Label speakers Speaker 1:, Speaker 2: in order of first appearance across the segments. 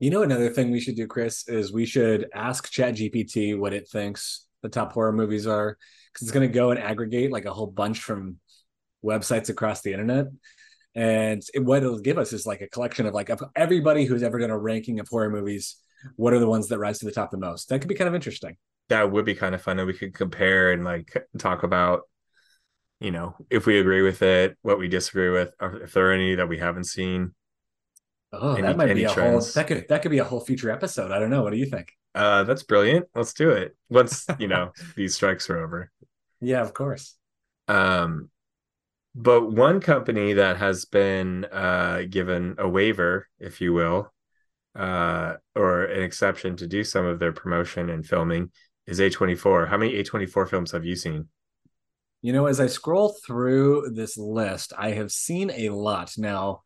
Speaker 1: You know, another thing we should do, Kris, is we should ask ChatGPT what it thinks the top horror movies are, because it's going to go and aggregate like a whole bunch from websites across the internet. And it, what it'll give us is like a collection of like of everybody who's ever done a ranking of horror movies. What are the ones that rise to the top the most? That could be kind of interesting.
Speaker 2: That would be kind of fun, and we could compare and like talk about, you know, if we agree with it, what we disagree with, if there are any that we haven't seen.
Speaker 1: Oh,
Speaker 2: Any-
Speaker 1: that might be a whole that could that could be a whole future episode. I don't know. What do you think?
Speaker 2: Uh, that's brilliant. Let's do it once you know these strikes are over.
Speaker 1: Yeah, of course.
Speaker 2: Um, but one company that has been uh, given a waiver, if you will, uh, or an exception to do some of their promotion and filming is A24. How many A24 films have you seen?
Speaker 1: You know, as I scroll through this list, I have seen a lot. Now,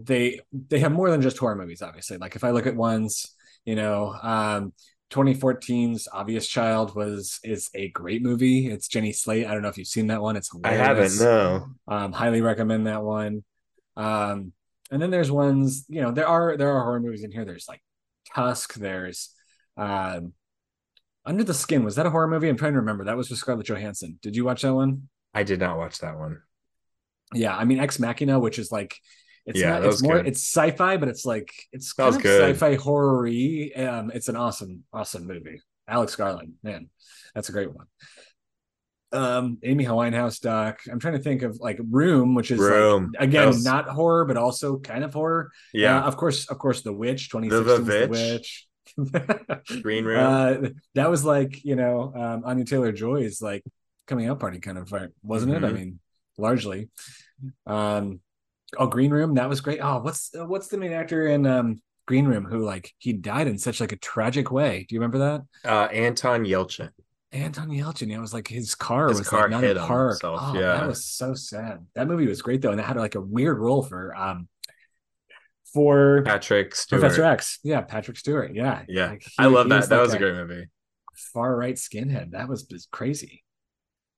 Speaker 1: they they have more than just horror movies, obviously. Like if I look at ones, you know, um 2014's Obvious Child was is a great movie. It's Jenny Slate. I don't know if you've seen that one. It's
Speaker 2: I haven't. No.
Speaker 1: Um, highly recommend that one. Um, and then there's ones, you know, there are there are horror movies in here. There's like Tusk. There's um, Under the Skin. Was that a horror movie? I'm trying to remember. That was with Scarlett Johansson. Did you watch that one?
Speaker 2: I did not watch that one.
Speaker 1: Yeah, I mean Ex Machina, which is like it's
Speaker 2: Yeah,
Speaker 1: not
Speaker 2: that
Speaker 1: it's
Speaker 2: was
Speaker 1: more
Speaker 2: good.
Speaker 1: it's sci-fi, but it's like it's kind of
Speaker 2: good.
Speaker 1: sci-fi horror-y. Um, it's an awesome, awesome movie. Alex Garland, man, that's a great one. Um, Amy Winehouse doc. I'm trying to think of like Room, which is
Speaker 2: Room.
Speaker 1: like again
Speaker 2: was-
Speaker 1: not horror, but also kind of horror.
Speaker 2: Yeah.
Speaker 1: Uh, of course, of course, The Witch,
Speaker 2: The
Speaker 1: 2016 The
Speaker 2: Witch.
Speaker 1: Witch.
Speaker 2: Green Room.
Speaker 1: Uh, that was like you know um, Anya Taylor Joy's like coming out party kind of wasn't it? I
Speaker 2: Mhm.
Speaker 1: mean, largely. Um, oh, Green Room, that was great. Oh, what's what's the main actor in um Green Room who like he died in such like a tragic way? Do you remember that?
Speaker 2: uh, Anton Yelchin.
Speaker 1: Anton Yelchin. Yeah, it was like his car
Speaker 2: His
Speaker 1: was
Speaker 2: car
Speaker 1: like not
Speaker 2: hit
Speaker 1: in park.
Speaker 2: himself,
Speaker 1: Oh,
Speaker 2: yeah.
Speaker 1: that was so sad. That movie was great though, and it had like a weird role for um for
Speaker 2: Patrick Stewart.
Speaker 1: Professor X. Yeah, Patrick Stewart. Yeah,
Speaker 2: Yeah.
Speaker 1: Like,
Speaker 2: I love
Speaker 1: he
Speaker 2: that. that
Speaker 1: like
Speaker 2: was a great movie.
Speaker 1: far right skinhead. That was crazy.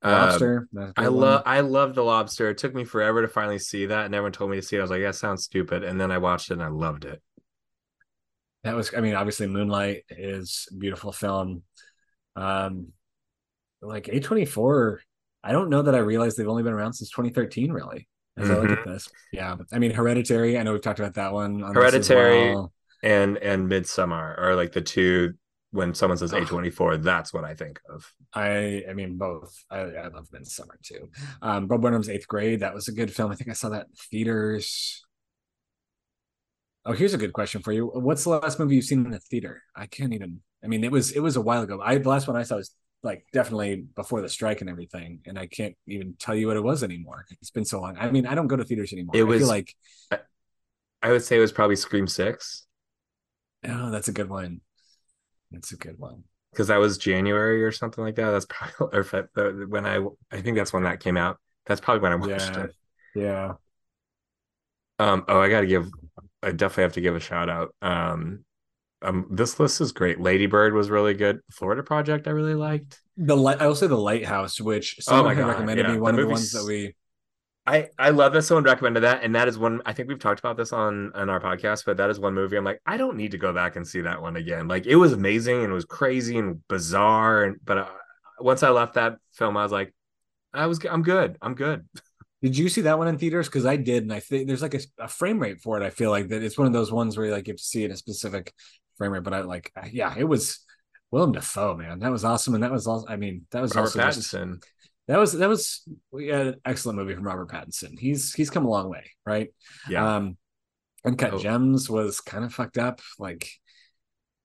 Speaker 2: Um,
Speaker 1: Lobster. a
Speaker 2: I love I love the lobster. It took me forever to finally see that, and everyone told me to see it. I was like, that sounds stupid. And then I watched it and I loved it.
Speaker 1: that was. I mean, obviously, Moonlight is a beautiful film. Um, like A twenty four. I don't know that I realized they've only been around since 2013. Really, as I look
Speaker 2: Mm-hmm.
Speaker 1: at this, yeah. I mean, Hereditary. I know we've talked about that one. on
Speaker 2: Hereditary.
Speaker 1: well.
Speaker 2: And and Midsommar are like the two when someone says A24, that's what I think of.
Speaker 1: I. I mean, both. I, I love Midsommar Summer too. Um, Bo Burnham's Eighth Grade. That was a good film. I think I saw that in theaters. Oh, here's a good question for you. What's the last movie you've seen in the theater? I can't even. I mean, it was it was a while ago. I the last one I saw was like definitely before the strike and everything, and I can't even tell you what it was anymore. It's been so long. I mean, I don't go to theaters anymore.
Speaker 2: It
Speaker 1: I
Speaker 2: was-
Speaker 1: feel like
Speaker 2: I would say it was probably Scream 6
Speaker 1: oh, that's a good one. That's a good one.
Speaker 2: because that was January or something like that. That's probably or if I- when I I think that's when that came out. That's probably when I watched
Speaker 1: Yeah.
Speaker 2: it.
Speaker 1: Yeah.
Speaker 2: Um, oh, I got to give, I definitely have to give a shout out. Um, um, this list is great. Lady Bird was really good. Florida Project, I really liked.
Speaker 1: The light. I will say the Lighthouse, which someone
Speaker 2: Oh
Speaker 1: had
Speaker 2: God,
Speaker 1: recommended
Speaker 2: yeah.
Speaker 1: me. One of the ones that we.
Speaker 2: I I love that someone recommended that, and that is one. I think we've talked about this on on our podcast, but that is one movie. I'm like, I don't need to go back and see that one again. Like, it was amazing and it was crazy and bizarre, and but uh, once I left that film, I was like, I was, I'm good. I'm good.
Speaker 1: Did you see that one in theaters? Because I did, and I think there's like a, a frame rate for it. I feel like that it's one of those ones where you like you have to see it in a specific frame rate. But I like, yeah, it was Willem Dafoe, man. That was awesome, and that was also. I mean, that was
Speaker 2: Robert
Speaker 1: also just-
Speaker 2: Pattinson.
Speaker 1: That was that was we had an excellent movie from Robert Pattinson. He's he's come a long way, right?
Speaker 2: Yeah.
Speaker 1: Um, Uncut
Speaker 2: Oh.
Speaker 1: Gems was kind of fucked up. Like,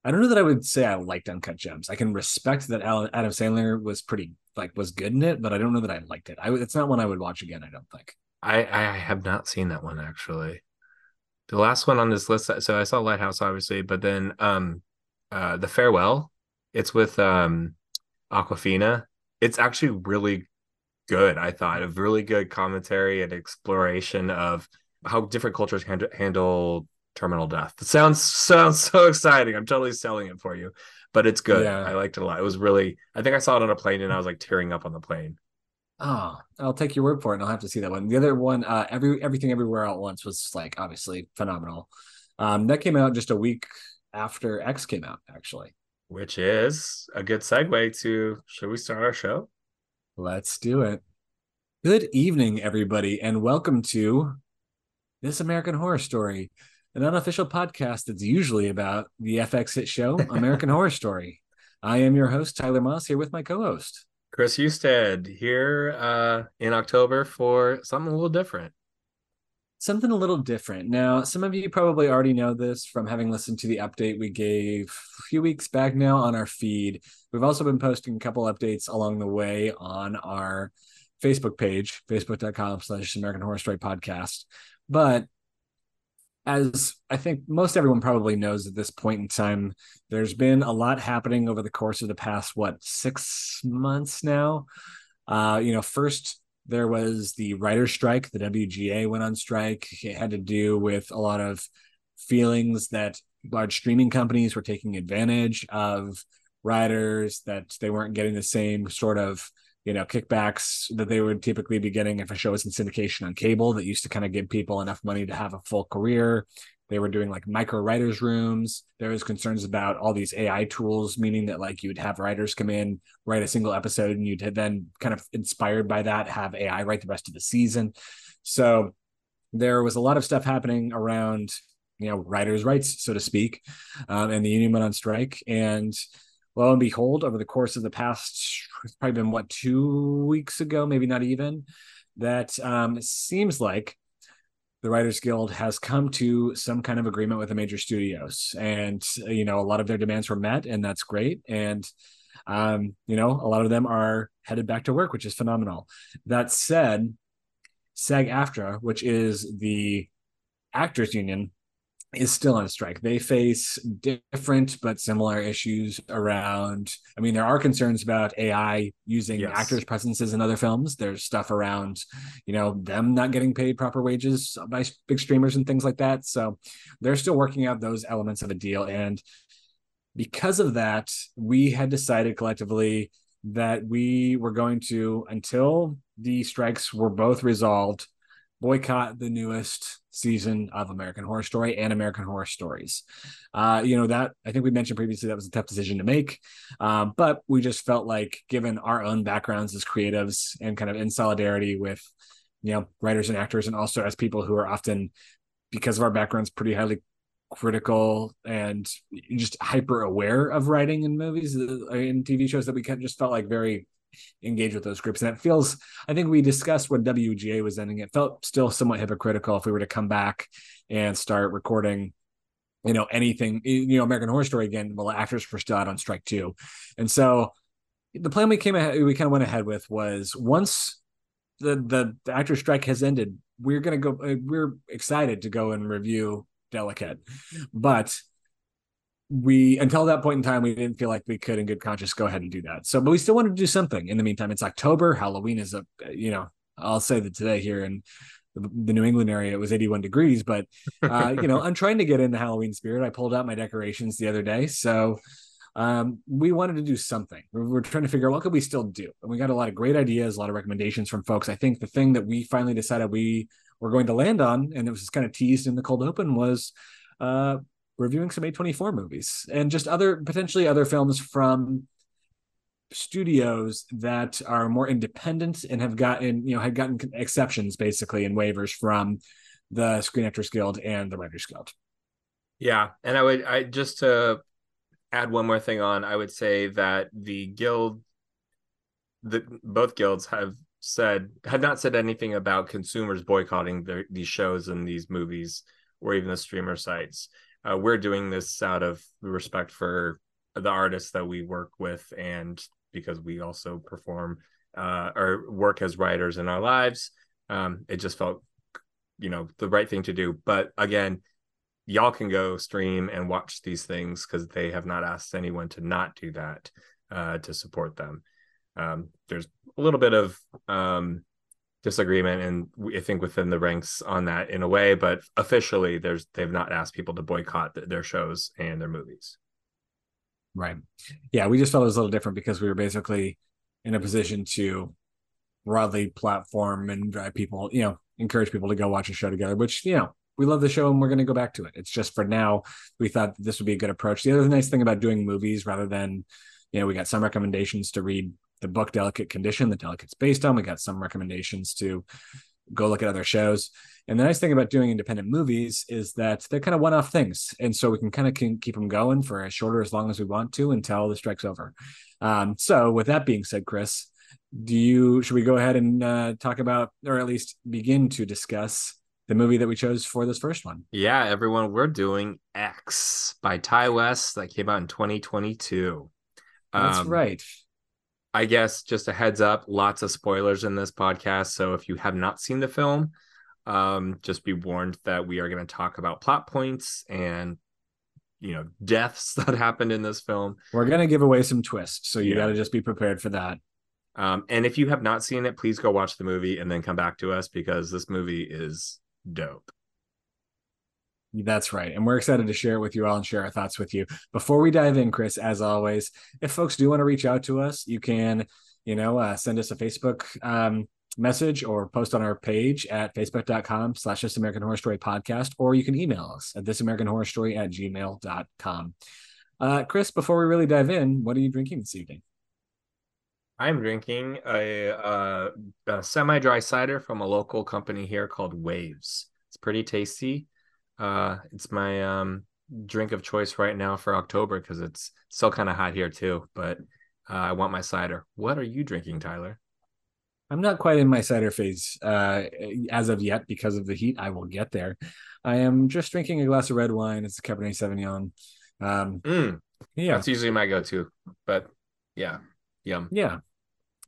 Speaker 1: I don't know that I would say I liked Uncut Gems. I can respect that Adam Sandler was pretty like was good in it, but I don't know that I liked it. I it's not one I would watch again. I don't think.
Speaker 2: I I have not seen that one actually. The last one on this list, so I saw Lighthouse obviously, but then um uh The Farewell, it's with um Awkwafina. It's actually really good, I thought. A really good commentary and exploration of how different cultures hand- handle terminal death. It sounds sounds so exciting. I'm totally selling it for you. But it's good.
Speaker 1: Yeah.
Speaker 2: I liked it a lot. It was really I think I saw it on a plane and I was like tearing up on the plane.
Speaker 1: Oh, I'll take your word for it. and I'll have to see that one. The other one, uh, every everything everywhere all at once was like obviously phenomenal. Um, that came out just a week after X came out, actually.
Speaker 2: Which is a good segue to should we start our show?
Speaker 1: Let's do it. Good evening, everybody, and welcome to This American Horror Story, an unofficial podcast that's usually about the FX hit show American Horror Story. I am your host, Tyler Moss, here with my co host,
Speaker 2: Kris Husted, here uh, in October for something a little different
Speaker 1: something a little different. Now, some of you probably already know this from having listened to the update we gave a few weeks back now on our feed. We've also been posting a couple updates along the way on our Facebook page, facebook.com slash American Horror Story Podcast. But as I think most everyone probably knows at this point in time, there's been a lot happening over the course of the past, what, six months now? Uh, you know, first there was the writer's strike. The WGA went on strike. It had to do with a lot of feelings that large streaming companies were taking advantage of writers, that they weren't getting the same sort of you know kickbacks that they would typically be getting if a show was in syndication on cable that used to kind of give people enough money to have a full career they were doing like micro writers rooms. There was concerns about all these AI tools, meaning that like you'd have writers come in, write a single episode, and you'd then kind of inspired by that have AI write the rest of the season. So there was a lot of stuff happening around you know writers' rights, so to speak, um, and the union went on strike. And lo and behold, over the course of the past, it's probably been what two weeks ago, maybe not even, that um, seems like the Writers Guild has come to some kind of agreement with the major studios, and you know a lot of their demands were met, and that's great. And um, you know a lot of them are headed back to work, which is phenomenal. That said, SAG-AFTRA, which is the actors union, is still on strike. They face different but similar issues around. I mean, there are concerns about AI using yes. actors' presences in other films. There's stuff around, you know, them not getting paid proper wages by big streamers and things like that. So they're still working out those elements of a deal. And because of that, we had decided collectively that we were going to, until the strikes were both resolved, boycott the newest season of American Horror Story and American Horror Stories. Uh, you know, that I think we mentioned previously that was a tough decision to make, um, but we just felt like, given our own backgrounds as creatives and kind of in solidarity with, you know, writers and actors, and also as people who are often, because of our backgrounds, pretty highly critical and just hyper aware of writing in movies uh, in TV shows that we kind of just felt like very engage with those groups. And it feels, I think we discussed when WGA was ending, it felt still somewhat hypocritical if we were to come back and start recording, you know, anything, you know, American Horror Story again, well, actors were still out on strike too. And so the plan we came ahead, we kind of went ahead with was once the, the, the actor strike has ended, we're going to go, uh, we're excited to go and review Delicate. But we until that point in time we didn't feel like we could in good conscience go ahead and do that. So but we still wanted to do something in the meantime. It's october halloween is a you know i'll say that today here in the new england area it was 81 degrees but uh, you know i'm trying to get in the halloween spirit. I pulled out my decorations the other day. So um, we wanted to do something. We're, we're trying to figure out what could we still do. And we got a lot of great ideas a lot of recommendations from folks. I think the thing that we finally decided we were going to land on and it was just kind of teased in the cold open was uh, reviewing some A24 movies and just other potentially other films from studios that are more independent and have gotten you know had gotten exceptions basically and waivers from the Screen Actors Guild and the Writers Guild.
Speaker 2: Yeah, and I would I just to add one more thing on, I would say that the guild the both guilds have said have not said anything about consumers boycotting their, these shows and these movies or even the streamer sites uh, we're doing this out of respect for the artists that we work with and because we also perform uh, or work as writers in our lives. Um, it just felt you know the right thing to do. But again y'all can go stream and watch these things because they have not asked anyone to not do that uh, to support them. Um, there's a little bit of um, disagreement and I think within the ranks on that in a way, but officially there's they've not asked people to boycott their shows and their movies.
Speaker 1: Right. Yeah, we just felt it was a little different because we were basically in a position to broadly platform and drive people, you know, encourage people to go watch a show together, which, you know, we love the show and we're going to go back to it. It's just for now, we thought this would be a good approach. The other nice thing about doing movies rather than, you know, we got some recommendations to read the book Delicate Condition, the Delicate's based on. We got some recommendations to go look at other shows. And the nice thing about doing independent movies is that they're kind of one-off things, and so we can kind of can keep them going for as short or as long as we want to until the strike's over. Um, so, with that being said, Kris, do you should we go ahead and uh, talk about, or at least begin to discuss the movie that we chose for this first one?
Speaker 2: Yeah, everyone, we're doing X by Ti West that came out in 2022.
Speaker 1: That's um, right.
Speaker 2: I guess just a heads up, lots of spoilers in this podcast. So if you have not seen the film, um, just be warned that we are going to talk about plot points and you know deaths that happened in this film.
Speaker 1: We're going to give away some twists, so you yeah. got to just be prepared for that.
Speaker 2: Um, and if you have not seen it, please go watch the movie and then come back to us because this movie is dope.
Speaker 1: That's right. And we're excited to share it with you all and share our thoughts with you. Before we dive in, Kris, as always, if folks do want to reach out to us, you can, you know, uh, send us a Facebook um, message or post on our page at facebook.com slash this American Horror Story podcast, or you can email us at this American Horror Story at gmail.com. Uh, Kris, before we really dive in, what are you drinking this evening?
Speaker 2: I'm drinking a, uh, a semi dry cider from a local company here called Waves. It's pretty tasty. Uh, it's my um, drink of choice right now for October because it's still kind of hot here too. But uh, I want my cider. What are you drinking, Tyler?
Speaker 1: I'm not quite in my cider phase uh, as of yet because of the heat. I will get there. I am just drinking a glass of red wine. It's a Cabernet Sauvignon. Um,
Speaker 2: mm, yeah, that's usually my go-to. But yeah, yum.
Speaker 1: Yeah,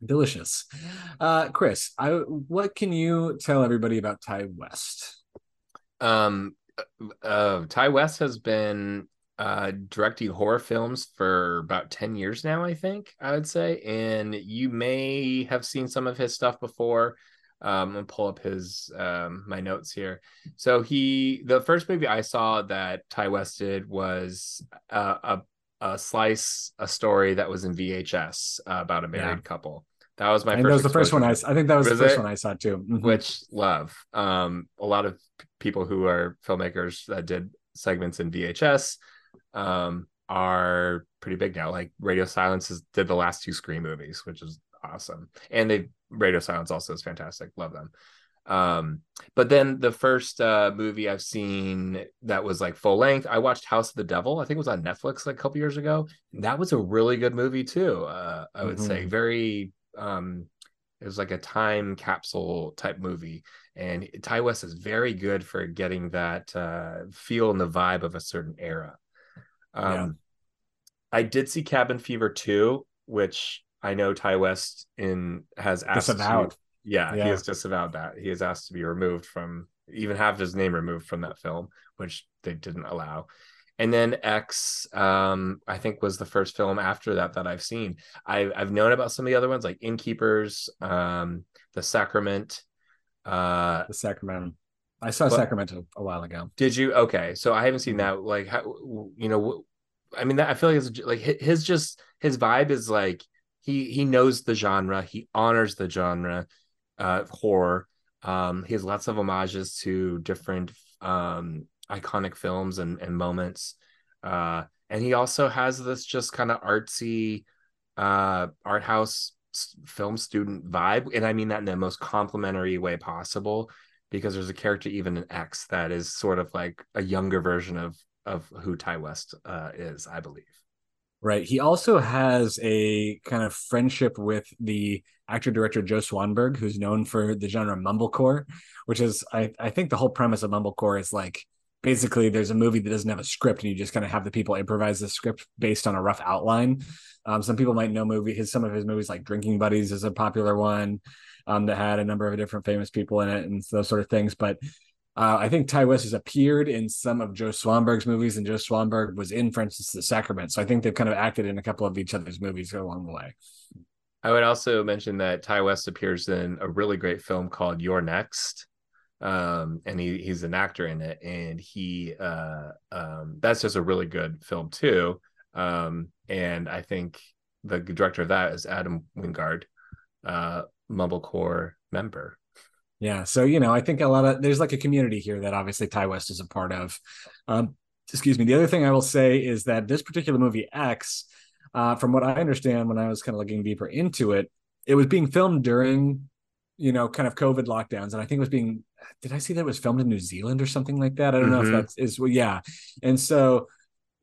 Speaker 1: delicious. Uh, Kris, I what can you tell everybody about Ti West?
Speaker 2: Um, uh, Ti West has been uh, directing horror films for about 10 years now, I think, I would say. And you may have seen some of his stuff before. Um, and pull up his um, my notes here. So he the first movie I saw that Ti West did was uh, a a slice a story that was in VHS uh, about a married yeah. couple. That was my.
Speaker 1: I first that was the first one I. I think that was, was the first it? one I saw too.
Speaker 2: Mm-hmm. Which love. Um, a lot of people who are filmmakers that did segments in VHS, um, are pretty big now. Like Radio Silence did the last two Scream movies, which is awesome, and they Radio Silence also is fantastic. Love them. Um, but then the first uh, movie I've seen that was like full length, I watched House of the Devil. I think it was on Netflix like a couple years ago. That was a really good movie too. Uh, I would mm-hmm. say very um it was like a time capsule type movie and Ti West is very good for getting that uh, feel and the vibe of a certain era. Um, yeah. I did see Cabin Fever 2, which I know Ti West in has asked disavowed. To, yeah, yeah, he has disavowed that. He has asked to be removed from even have his name removed from that film, which they didn't allow and then X, um, I think was the first film after that that I've seen. I, I've known about some of the other ones like Innkeepers, um, The Sacrament. Uh,
Speaker 1: the Sacrament. I saw but, Sacramento a while ago.
Speaker 2: Did you? Okay, so I haven't seen mm-hmm. that. Like, how you know? I mean, that I feel like it's like his just his vibe is like he he knows the genre. He honors the genre, uh, horror. Um, he has lots of homages to different um iconic films and, and moments. Uh, and he also has this just kind of artsy uh, art house film student vibe. And I mean that in the most complimentary way possible, because there's a character even in X that is sort of like a younger version of of who Ti West uh, is, I believe.
Speaker 1: Right. He also has a kind of friendship with the actor director Joe Swanberg, who's known for the genre mumblecore, which is I, I think the whole premise of mumblecore is like basically there's a movie that doesn't have a script and you just kind of have the people improvise the script based on a rough outline. Um, some people might know movie his some of his movies like Drinking Buddies is a popular one um, that had a number of different famous people in it and those sort of things. But uh, I think Ti West has appeared in some of Joe Swanberg's movies, and Joe Swanberg was in, for instance, The Sacrament. So I think they've kind of acted in a couple of each other's movies along the way.
Speaker 2: I would also mention that Ti West appears in a really great film called You're Next, um and he he's an actor in it and he uh um that's just a really good film too um and i think the director of that is adam wingard uh mumblecore member
Speaker 1: Yeah. So, you know, I think a lot of there's like a community here that obviously Ti West is a part of. Um, excuse me. The other thing I will say is that this particular movie, X, uh, from what I understand when I was kind of looking deeper into it, it was being filmed during, you know, kind of COVID lockdowns. And I think it was being, did I see that it was filmed in New Zealand or something like that? I don't mm-hmm. know if that's is, well, yeah. And so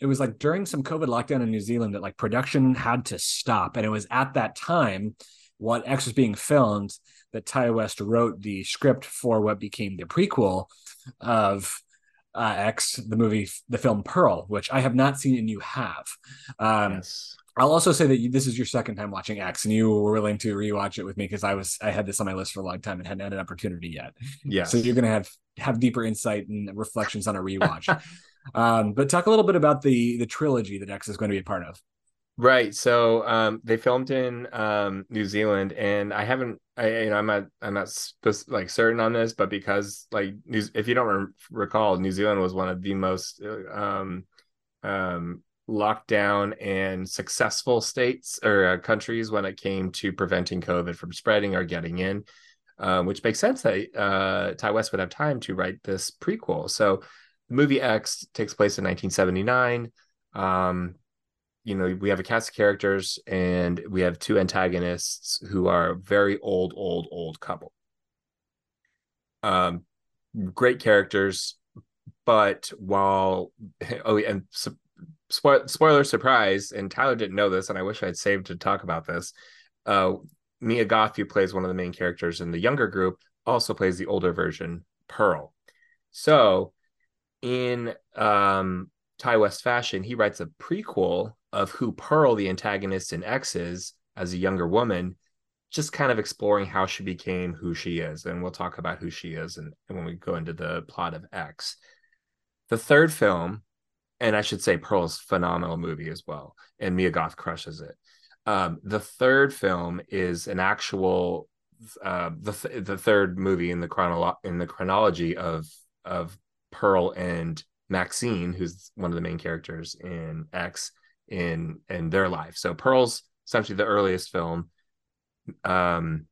Speaker 1: it was like during some COVID lockdown in New Zealand that like production had to stop. And it was at that time what X was being filmed that Ti West wrote the script for what became the prequel of uh, X, the movie, the film Pearl, which I have not seen and you have. Um, yes. I'll also say that you, this is your second time watching X, and you were willing to rewatch it with me because I was I had this on my list for a long time and hadn't had an opportunity yet. Yeah. So you're gonna have have deeper insight and reflections on a rewatch. um, but talk a little bit about the the trilogy that X is going to be a part of.
Speaker 2: Right. So um, they filmed in um, New Zealand, and I haven't. I you know I'm not I'm not like certain on this, but because like New, if you don't re- recall, New Zealand was one of the most uh, um, um, locked down and successful states or uh, countries when it came to preventing COVID from spreading or getting in, um, which makes sense that uh, Ti West would have time to write this prequel. So the movie X takes place in 1979. Um, you know we have a cast of characters and we have two antagonists who are a very old old old couple um great characters but while oh and spoiler, spoiler surprise and tyler didn't know this and i wish i'd saved to talk about this uh mia goth who plays one of the main characters in the younger group also plays the older version pearl so in um Ti West fashion, he writes a prequel of who Pearl, the antagonist in X, is as a younger woman, just kind of exploring how she became who she is. And we'll talk about who she is and, and when we go into the plot of X. The third film, and I should say Pearl's phenomenal movie as well, and Mia Goth crushes it. Um, the third film is an actual uh, the th- the third movie in the chronolo- in the chronology of of Pearl and Maxine, who's one of the main characters in X, in in their life. So Pearl's essentially the earliest film. Um,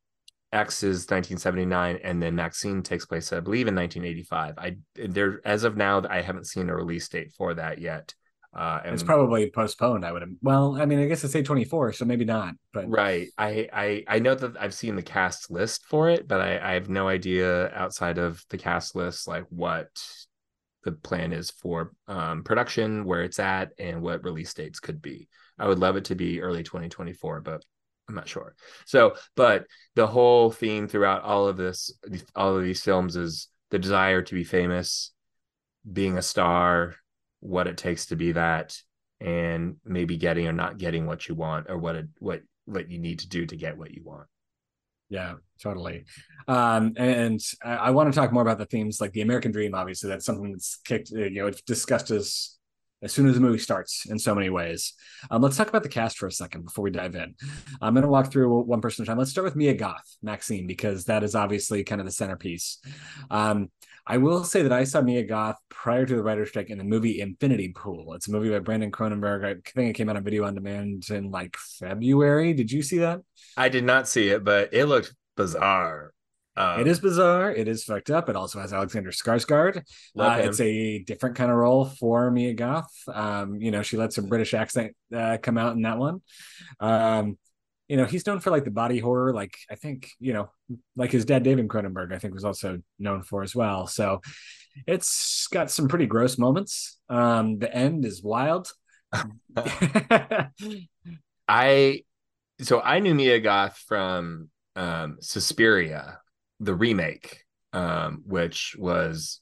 Speaker 2: X is 1979, and then Maxine takes place, I believe, in 1985. I there as of now, I haven't seen a release date for that yet.
Speaker 1: Uh, and, it's probably postponed. I would. have Well, I mean, I guess it's A24, so maybe not. But
Speaker 2: right, I I I know that I've seen the cast list for it, but I I have no idea outside of the cast list like what the plan is for um, production, where it's at, and what release dates could be. I would love it to be early 2024, but I'm not sure. So, but the whole theme throughout all of this, all of these films is the desire to be famous, being a star, what it takes to be that, and maybe getting or not getting what you want, or what it what what you need to do to get what you want.
Speaker 1: Yeah, totally. Um, and I, I want to talk more about the themes, like the American Dream. Obviously, that's something that's kicked. You know, it's discussed as as soon as the movie starts in so many ways. Um, let's talk about the cast for a second before we dive in. I'm going to walk through one person at a time. Let's start with Mia Goth, Maxine, because that is obviously kind of the centerpiece. Um, I will say that I saw Mia Goth prior to the writer's strike in the movie Infinity Pool. It's a movie by Brandon Cronenberg. I think it came out on video on demand in like February. Did you see that?
Speaker 2: I did not see it, but it looked bizarre.
Speaker 1: Um, it is bizarre. It is fucked up. It also has Alexander Skarsgård. Uh, it's a different kind of role for Mia Goth. Um, you know, she lets her British accent uh, come out in that one. Um, you know, he's known for like the body horror, like I think, you know, like his dad, David Cronenberg, I think was also known for as well. So it's got some pretty gross moments. Um, the end is wild.
Speaker 2: I so I knew Mia Goth from um Suspiria, the remake, um, which was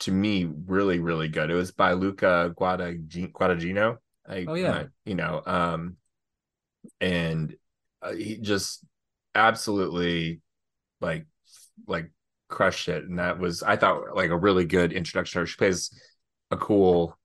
Speaker 2: to me really, really good. It was by Luca Guadagnino. I, oh yeah, you know, um, and uh, he just absolutely like like crushed it and that was i thought like a really good introduction she plays a cool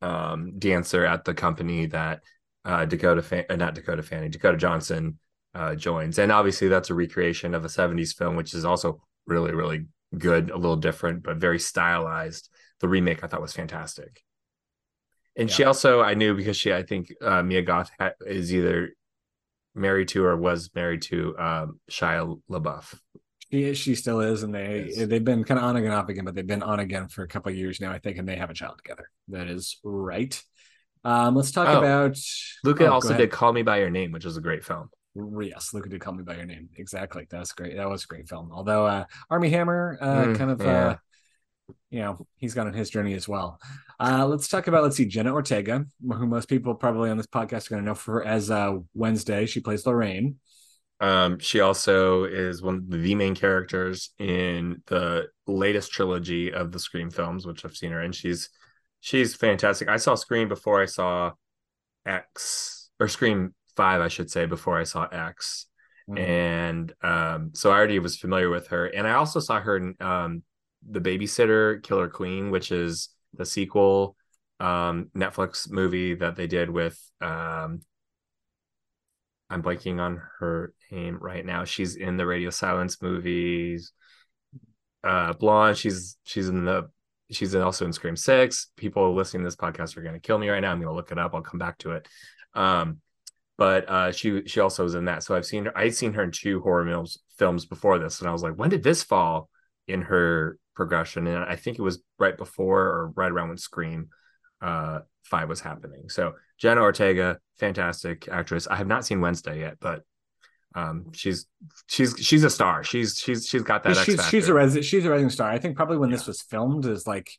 Speaker 2: um dancer at the company that uh dakota Fan- uh, not dakota fanning dakota johnson uh joins and obviously that's a recreation of a 70s film which is also really really good a little different but very stylized the remake i thought was fantastic and yeah. she also i knew because she i think uh, mia goth is either married to or was married to um, Shia LaBeouf.
Speaker 1: She is, she still is, and they
Speaker 2: Yes.
Speaker 1: they've been kind of on again, off again, but they've been on again for a couple of years now, I think, and they have a child together. That is right. Um, let's talk
Speaker 2: Oh,
Speaker 1: about
Speaker 2: Luca
Speaker 1: oh,
Speaker 2: also did Call Me by Your Name, which is a great film.
Speaker 1: Yes, Luca did call me by your name. Exactly. That was great. That was a great film. Although uh Armie Hammer uh
Speaker 2: Mm,
Speaker 1: kind of
Speaker 2: yeah.
Speaker 1: uh you know, he's gone on his journey as well. Uh let's talk about let's see, Jenna Ortega, who most people probably on this podcast are gonna know for as uh Wednesday. She plays Lorraine.
Speaker 2: Um, she also is one of the main characters in the latest trilogy of the Scream films, which I've seen her in. She's she's fantastic. I saw Scream before I saw X or Scream Five, I should say, before I saw X.
Speaker 1: Mm.
Speaker 2: and um so i already was familiar with her. And i also saw her in um the babysitter killer queen which is the sequel um netflix movie that they did with um i'm blanking on her name right now. She's in the radio silence movies. Uh blonde she's she's in the she's also in scream six. People listening to this podcast are going to kill me right now. I'm going to look it up. I'll come back to it. Um but uh, she she also was in that. So I've seen her. I'd seen her in two horror films films before this, and I was like, when did this fall in her progression? And I think it was right before or right around when Scream uh, Five was happening. So Jenna Ortega, fantastic actress. I have not seen Wednesday yet, but um, she's she's she's a star. She's she's she's got that.
Speaker 1: She's she's a res- she's a rising star. I think probably when this was filmed is like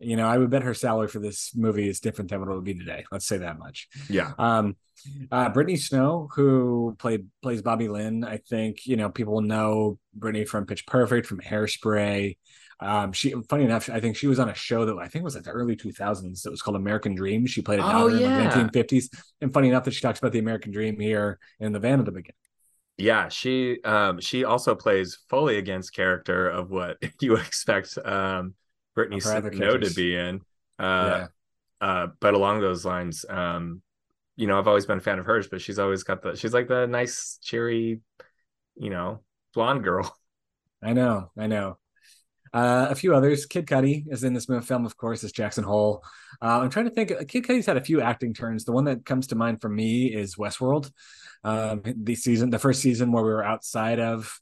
Speaker 1: you know, I would bet her salary for this movie is different than what it would be today. Let's say that much.
Speaker 2: yeah.
Speaker 1: Um, uh, Brittany Snow, who played plays Bobby Lynn, I think you know people know Brittany from Pitch Perfect, from Hairspray. Um, she funny enough, I think she was on a show that I think was like the early 2000s. That was called American Dream. She played a
Speaker 2: Oh,
Speaker 1: daughter
Speaker 2: yeah.
Speaker 1: in the 1950s, and funny enough that she talks about the American Dream here in the van at the beginning.
Speaker 2: Yeah, she um she also plays fully against character of what you expect um Brittany
Speaker 1: Of her other
Speaker 2: Snow to be in. Uh
Speaker 1: yeah,
Speaker 2: uh but along those lines, um, you know, I've always been a fan of hers, but she's always got the she's like the nice, cheery, you know, blonde girl.
Speaker 1: I know, I know. Uh, a few others. Kid Cudi is in this movie film, of course, is Jackson Hole. Uh, I'm trying to think. Kid Cudi's had a few acting turns. The one that comes to mind for me is Westworld. Um, the season, the first season where we were outside of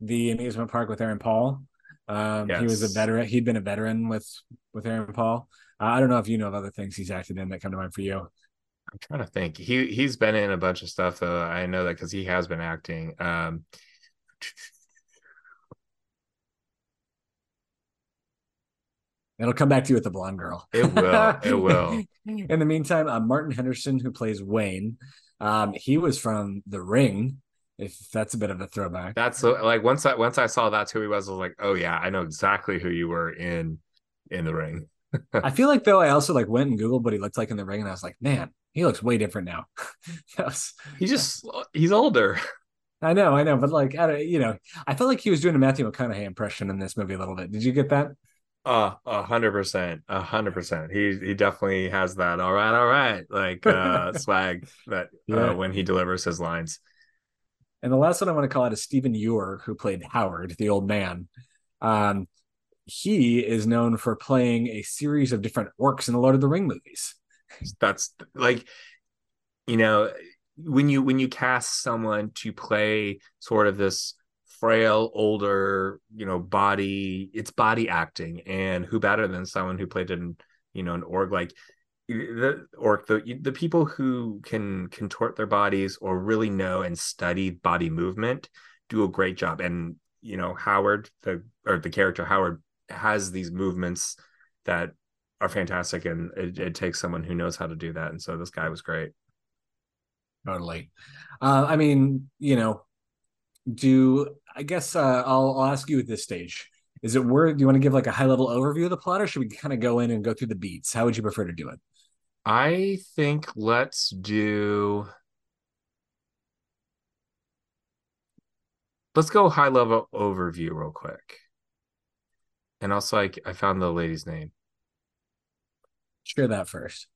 Speaker 1: the amusement park with Aaron Paul. Um, He was a veteran. He'd been a veteran with with Aaron Paul. Uh, I don't know if you know of other things he's acted in that come to mind for you.
Speaker 2: I'm trying to think. He he's been in a bunch of stuff though. I know that because he has been acting. Um
Speaker 1: It'll come back to you with the blonde girl.
Speaker 2: It will. It will.
Speaker 1: In the meantime, uh, Martin Henderson, who plays Wayne, um, he was from The Ring. If that's a bit of a throwback.
Speaker 2: That's like once I once I saw that's who he was, I was like, oh yeah, I know exactly who you were in in the ring.
Speaker 1: I feel like though I also like went and googled what he looked like in The Ring, and I was like, man, he looks way different now. was,
Speaker 2: He just he's older.
Speaker 1: I know, I know, but like, I don't, you know, I felt like he was doing a Matthew McConaughey impression in this movie a little bit. Did you get that?
Speaker 2: Uh a hundred percent. A hundred percent. He he definitely has that all right, all right, like uh swag that
Speaker 1: Yeah.
Speaker 2: uh when he delivers his lines.
Speaker 1: And the last one I want to call out is Stephen Ure, who played Howard, the old man. Um, he is known for playing a series of different orcs in the Lord of the Ring movies.
Speaker 2: That's like you know, when you when you cast someone to play sort of this frail older you know body it's body acting and who better than someone who played in you know an orc like the orc the the people who can contort their bodies or really know and study body movement do a great job and you know howard the or the character howard has these movements that are fantastic and it, it takes someone who knows how to do that and so this guy was great
Speaker 1: Totally. Uh, I mean, you know, do I guess uh, I'll, I'll ask you at this stage. Is it worth? Do you want to give like a high level overview of the plot, or should we kind of go in and go through the beats? How would you prefer to do it?
Speaker 2: I think let's do let's go high level overview real quick. And also I I found the lady's name.
Speaker 1: Share that first.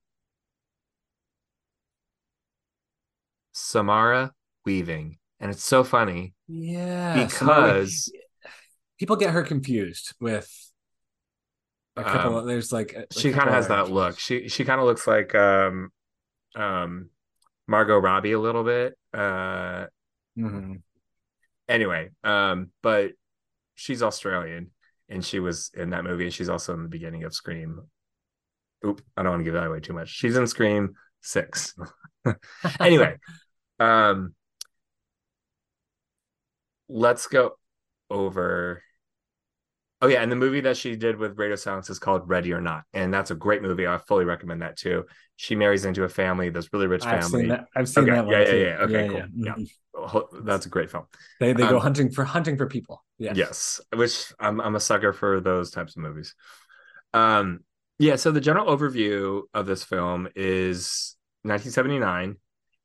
Speaker 2: Samara Weaving. And it's so funny
Speaker 1: Yeah,
Speaker 2: because
Speaker 1: people get her confused with a couple.
Speaker 2: Um,
Speaker 1: there's like a-
Speaker 2: she kind of has that look. She she kind of looks like um um Margot Robbie a little bit. Uh
Speaker 1: Mhm.
Speaker 2: anyway, um, but she's Australian and she was in that movie and she's also in the beginning of Scream. Oop, I don't want to give that away too much. She's in Scream 6. anyway, um let's go over Oh yeah, and the movie that she did with Radio Silence is called Ready or Not, and that's a great movie. I fully recommend that too. She marries into a family, this really rich family.
Speaker 1: I've seen that, I've seen
Speaker 2: okay.
Speaker 1: that one.
Speaker 2: Yeah, yeah,
Speaker 1: too.
Speaker 2: yeah. Okay,
Speaker 1: yeah,
Speaker 2: cool.
Speaker 1: yeah.
Speaker 2: Yeah.
Speaker 1: Mhm.
Speaker 2: That's a great film.
Speaker 1: They they go
Speaker 2: Um,
Speaker 1: hunting for hunting for people. Yeah.
Speaker 2: Yes, which I'm I'm a sucker for those types of movies. Um, yeah. So the general overview of this film is 1979.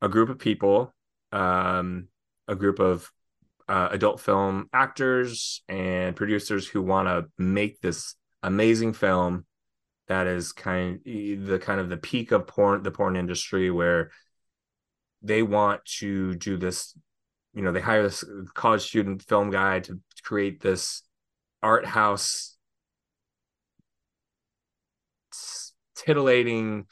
Speaker 2: A group of people, um, a group of uh, adult film actors and producers who want to make this amazing film that is kind the kind of the peak of porn the porn industry where they want to do this you know they hire this college student film guy to create this art house titillating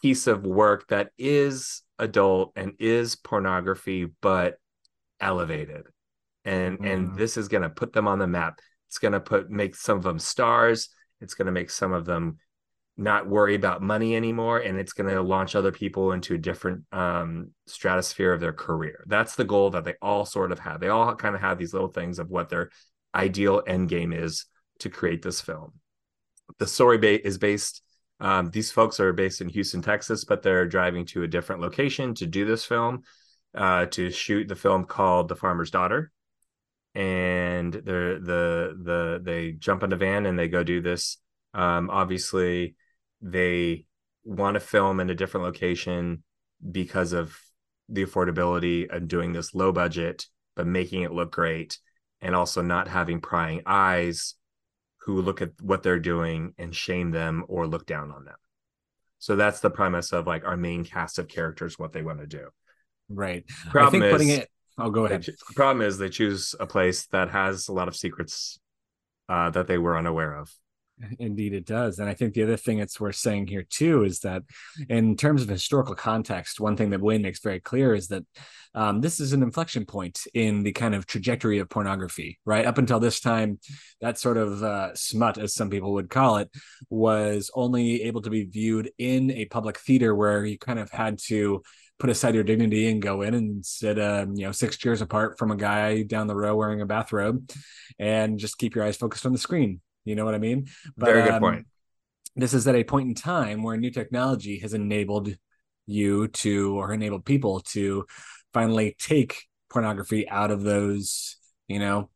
Speaker 2: piece of work that is adult and is pornography but elevated. And and
Speaker 1: Mhm.
Speaker 2: this is going to put them on the map. It's going to put make some of them stars. It's going to make some of them not worry about money anymore. And it's going to launch other people into a different um, stratosphere of their career. That's the goal that they all sort of have. They all kind of have these little things of what their ideal end game is to create this film. The story ba- is based um, these folks are based in houston texas but they're driving to a different location to do this film uh, to shoot the film called the farmer's daughter. And the the the they jump in a van and they go do this. Um, obviously they want to film in a different location because of the affordability of doing this low budget but making it look great and also not having prying eyes who look at what they're doing and shame them or look down on them. So that's the premise of like our main cast of characters what they want to do
Speaker 1: Right. I
Speaker 2: Problem
Speaker 1: think putting
Speaker 2: is-
Speaker 1: it. Oh, go ahead.
Speaker 2: problem is they choose a place that has a lot of secrets uh, that they were unaware of.
Speaker 1: Indeed, it does. And I think the other thing it's worth saying here too is that, in terms of historical context, one thing that Wayne makes very clear is that um, this is an inflection point in the kind of trajectory of pornography. Right up until this time, that sort of uh, smut, as some people would call it, was only able to be viewed in a public theater where you kind of had to put aside your dignity and go in and sit, um, you know, six chairs apart from a guy down the row wearing a bathrobe, and just keep your eyes focused on the screen. You know what I mean?
Speaker 2: Very good
Speaker 1: um,
Speaker 2: point.
Speaker 1: This is at a point in time where new technology has enabled you to, or enabled people to finally take pornography out of those, you know,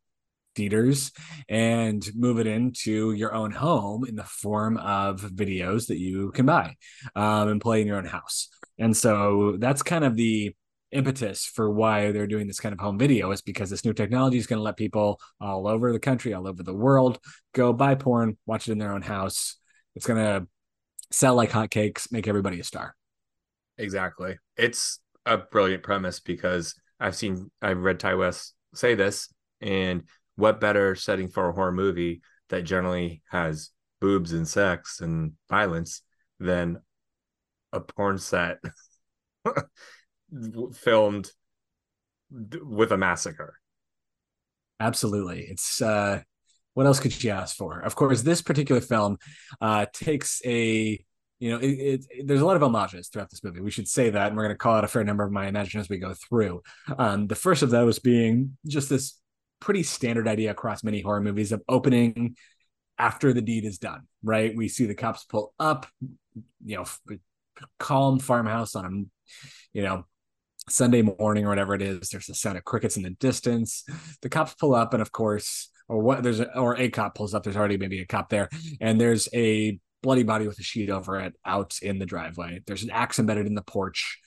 Speaker 1: theaters and move it into your own home in the form of videos that you can buy um, and play in your own house. And so that's kind of the impetus for why they're doing this kind of home video is because this new technology is going to let people all over the country, all over the world, go buy porn, watch it in their own house. It's going to sell like hotcakes, make everybody a star.
Speaker 2: Exactly. It's a brilliant premise because I've seen, I've read Ti West say this, and what better setting for a horror movie that generally has boobs and sex and violence than a porn set filmed with a massacre?
Speaker 1: Absolutely. It's uh what else could you ask for? Of course, this particular film uh takes a you know, it, it, it- there's a lot of homages throughout this movie. We should say that, and we're going to call out a fair number of my imagine as we go through. Um, the first of those being just this pretty standard idea across many horror movies of opening after the deed is done. Right? We see the cops pull up, you know, calm farmhouse on a, you know, Sunday morning or whatever it is. There's the sound of crickets in the distance. The cops pull up, and of course, or what there's a, or a cop pulls up. There's already maybe a cop there, and there's a bloody body with a sheet over it out in the driveway. There's an axe embedded in the porch.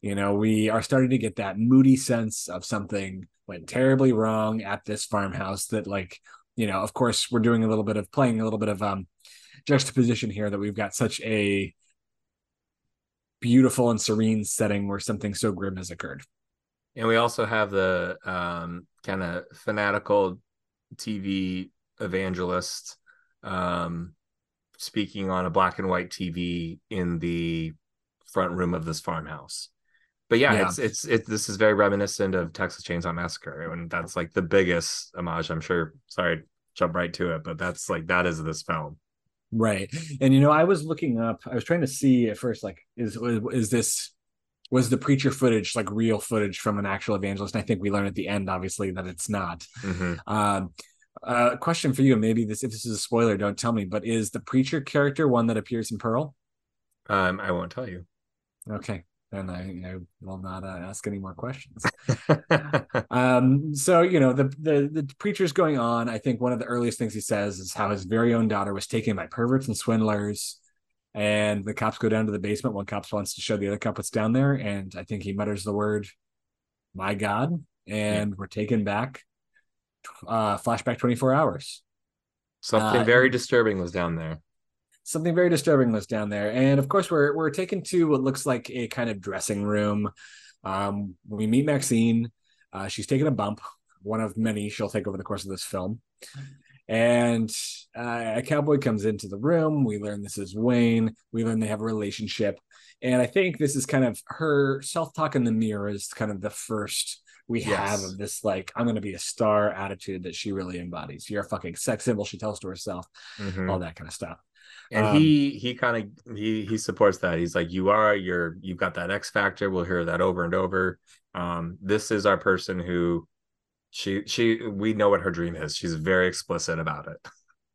Speaker 1: You know, we are starting to get that moody sense of something went terribly wrong at this farmhouse. That, like, you know, of course, we're doing a little bit of playing a little bit of um juxtaposition here that we've got such a beautiful and serene setting where something so grim has occurred.
Speaker 2: And we also have the um, kind of fanatical TV evangelist um, speaking on a black and white TV in the front room of this farmhouse. but yeah,
Speaker 1: Yeah.
Speaker 2: it's it's it. This is very reminiscent of Texas Chainsaw Massacre, and that's like the biggest homage. I'm sure. Sorry, jump right to it, but that's like that is this film.
Speaker 1: Right. And you know, I was looking up, I was trying to see at first, like, is is this was the preacher footage like real footage from an actual evangelist? And I think we learn at the end, obviously, that it's not.
Speaker 2: hmm
Speaker 1: Um uh question for you, maybe this if this is a spoiler, don't tell me, but is the preacher character one that appears in Pearl?
Speaker 2: Um, I won't tell you.
Speaker 1: Okay. Then I, will not uh, ask any more questions. um so you know the, the the preacher's going on i think one of the earliest things he says is how his very own daughter was taken by perverts and swindlers and the cops go down to the basement one cop wants to show the other cop what's down there and i think he mutters the word my god and we're taken back uh flashback 24 hours
Speaker 2: Something
Speaker 1: Uh,
Speaker 2: very disturbing was down there.
Speaker 1: Something very disturbing was down there. And of course we're we're taken to what looks like a kind of dressing room. Um we meet maxine. Uh she's taken a bump one of many she'll take over the course of this film. And uh, a cowboy comes into the room. We learn this is wayne. We learn they have a relationship. And i think this is kind of her self-talk in the mirror is kind of the first we
Speaker 2: Yes.
Speaker 1: have of this like i'm gonna be a star attitude that she really embodies. You're a fucking sex symbol. She tells to herself
Speaker 2: Mhm.
Speaker 1: all that kind of stuff
Speaker 2: and
Speaker 1: Um,
Speaker 2: he he kind of he he supports that he's like you are you're you've got that x factor we'll hear that over and over um this is our person who she she we know what her dream is she's very explicit about it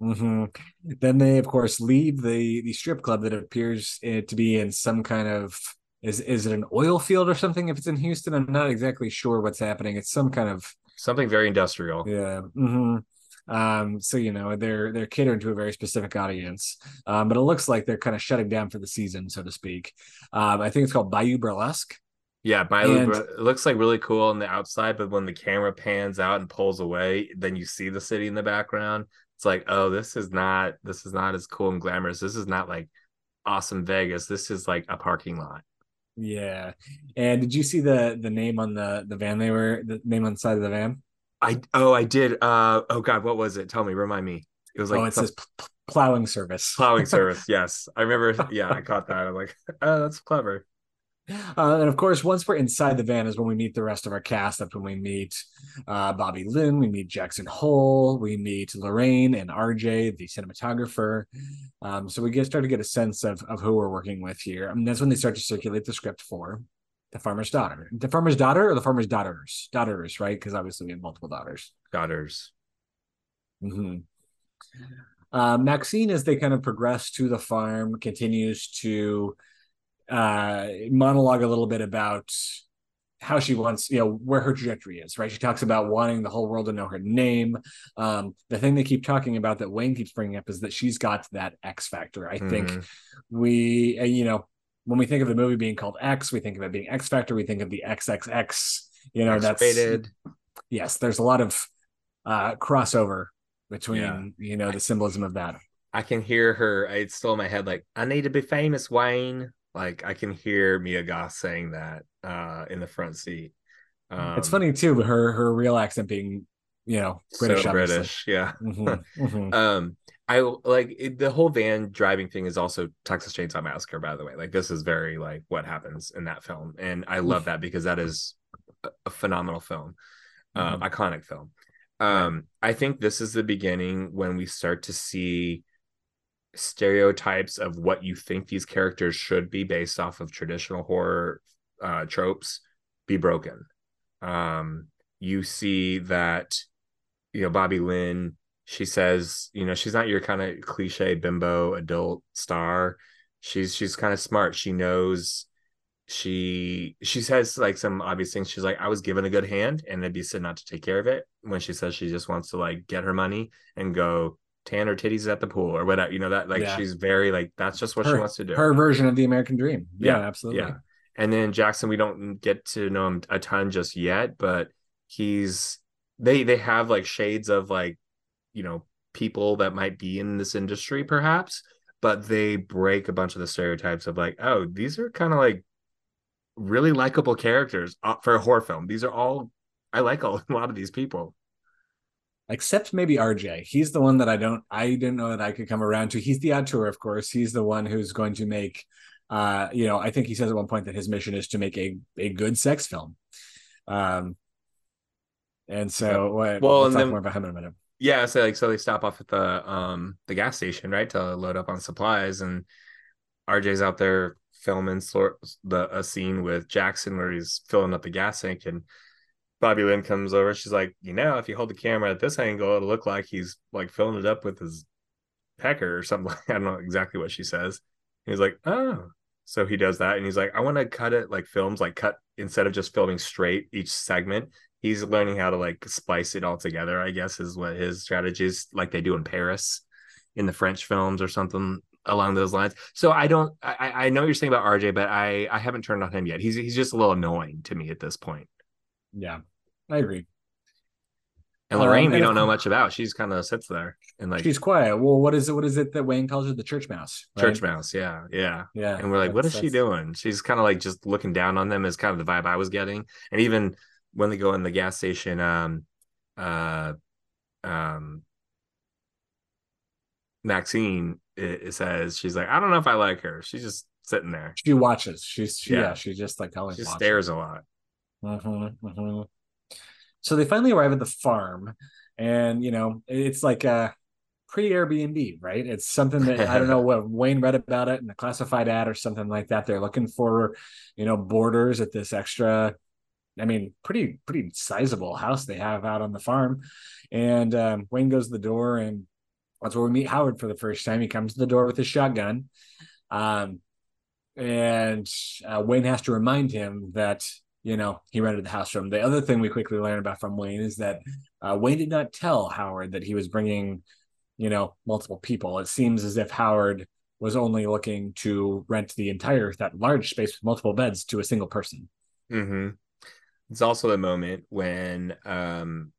Speaker 1: mm-hmm. Then they, of course, leave the the strip club that appears eh, to be in some kind of is is it an oil field or something? If it's in Houston, I'm not exactly sure what's happening. It's some kind of
Speaker 2: something very industrial
Speaker 1: yeah. hmm Um, so you know they're they're catering to a very specific audience, um, but it looks like they're kind of shutting down for the season, so to speak. Um, I think it's called Bayou Burlesque.
Speaker 2: yeah Milo,
Speaker 1: And-
Speaker 2: it looks like really cool on the outside but when the camera pans out and pulls away then you see the city in the background it's like oh this is not this is not as cool and glamorous this is not like awesome vegas this is like a parking lot
Speaker 1: Yeah, and did you see the the name on the the van they were the name on the side of the van?
Speaker 2: I oh I did uh oh god what was it tell me remind me it was like
Speaker 1: oh, it
Speaker 2: some-
Speaker 1: says plowing service.
Speaker 2: plowing service yes I remember yeah I caught that I'm like oh that's clever
Speaker 1: Uh, and of course, once we're inside the van is when we meet the rest of our cast. That's when we meet uh, Bobby Lynn, we meet Jackson Hole, we meet Lorraine and RJ, the cinematographer. Um, so we get start to get a sense of of who we're working with here. I mean, that's when they start to circulate the script for the farmer's daughter, the farmer's daughter, or the farmer's daughters, daughters, right? Because obviously we have multiple daughters.
Speaker 2: daughters
Speaker 1: hmm Uh, Maxine, as they kind of progress to the farm, continues to uh, monologue a little bit about how she wants, you know, where her trajectory is, right? She talks about wanting the whole world to know her name. Um, the thing they keep talking about that Wayne keeps bringing up is that she's got that X factor. I think
Speaker 2: Mhm.
Speaker 1: we, uh, you know, when we think of the movie being called X, we think of it being X Factor. We think of the XXX. You know, that's
Speaker 2: X-rated.
Speaker 1: yes. There's a lot of uh, crossover between
Speaker 2: Yeah.
Speaker 1: you know the symbolism of that.
Speaker 2: I can hear her. It's still in my head. Like, I need to be famous, Wayne. Like, I can hear Mia Goth saying that uh, in the front seat. Um,
Speaker 1: it's funny too, her her real accent being you know British,
Speaker 2: so. British. Yeah.
Speaker 1: Mhm, mhm.
Speaker 2: Um, I like it, the whole van driving thing is also Texas Chainsaw Massacre. By the way, like this is very like what happens in that film, and I love that because that is a, a phenomenal film, um, iconic film. Um, I think this is the beginning when we start to see stereotypes of what you think these characters should be based off of traditional horror uh, tropes be broken. Um, you see that, you know, Bobby Lynn, she says, you know, she's not your kind of cliche bimbo adult star. She's she's kind of smart. She knows she she says like some obvious things. She's like, I was given a good hand and it'd be said not to take care of it. When she says she just wants to like get her money and go tan her titties at the pool or whatever, you know, that like
Speaker 1: Yeah.
Speaker 2: she's very like that's just what
Speaker 1: her,
Speaker 2: she wants to do.
Speaker 1: her version of the American dream. Yeah,
Speaker 2: Yeah,
Speaker 1: absolutely.
Speaker 2: yeah. And then Jackson, we don't get to know him a ton just yet, but he's they they have like shades of like, you know, people that might be in this industry perhaps, but they break a bunch of the stereotypes of like, oh, these are kind of like really likable characters uh, for a horror film. These are all I like a lot of these people.
Speaker 1: Except maybe RJ. He's the one that I don't I didn't know that I could come around to. He's the auteur, of course. He's the one who's going to make uh, you know, I think he says at one point that his mission is to make a a good sex film. Um, and so, what,
Speaker 2: Well,
Speaker 1: we'll
Speaker 2: and
Speaker 1: talk
Speaker 2: then-
Speaker 1: more about him in a minute.
Speaker 2: Yeah, so like so they stop off at the um the gas station, right, to load up on supplies, and RJ's out there filming sort the a scene with Jackson where he's filling up the gas tank, and Bobby Lynn comes over. She's like, you know, if you hold the camera at this angle, it'll look like he's like filling it up with his pecker or something. I don't know exactly what she says. And he's like, oh, so he does that, and he's like, I want to cut it like films, like cut instead of just filming straight each segment he's learning how to like splice it all together i guess is what his strategy is like they do in paris in the french films or something along those lines so i don't i i know what you're saying about rj but i i haven't turned on him yet he's he's just a little annoying to me at this point
Speaker 1: Yeah, I agree.
Speaker 2: and
Speaker 1: Um,
Speaker 2: lorraine
Speaker 1: and
Speaker 2: we don't know much about she's kind of sits there and like
Speaker 1: She's quiet. Well, what is it? What is it that Wayne calls her? The church mouse. right?
Speaker 2: church mouse yeah yeah
Speaker 1: Yeah.
Speaker 2: and we're like what is
Speaker 1: that's-
Speaker 2: she doing she's kind of like just looking down on them is kind of the vibe i was getting and even when they go in the gas station um uh um maxine it, it says she's like i don't know if i like her she's just sitting there
Speaker 1: She watches. She's she, yeah.
Speaker 2: Yeah.
Speaker 1: She just like always
Speaker 2: she stares a lot
Speaker 1: Mhm, mhm. So they finally arrive at the farm, and you know it's like a pre Airbnb, right? It's something that I don't know what Wayne read about it in a classified ad or something like that. They're looking for, you know, boarders at this extra. I mean, pretty pretty sizable house they have out on the farm, and um, Wayne goes to the door, and that's where we meet Howard for the first time. He comes to the door with his shotgun, um, and uh, Wayne has to remind him that you know he rented the house from. The other thing we quickly learn about from Wayne is that uh, Wayne did not tell Howard that he was bringing, you know, multiple people. It seems as if Howard was only looking to rent the entire that large space with multiple beds to a single person.
Speaker 2: hmm it's also the moment when um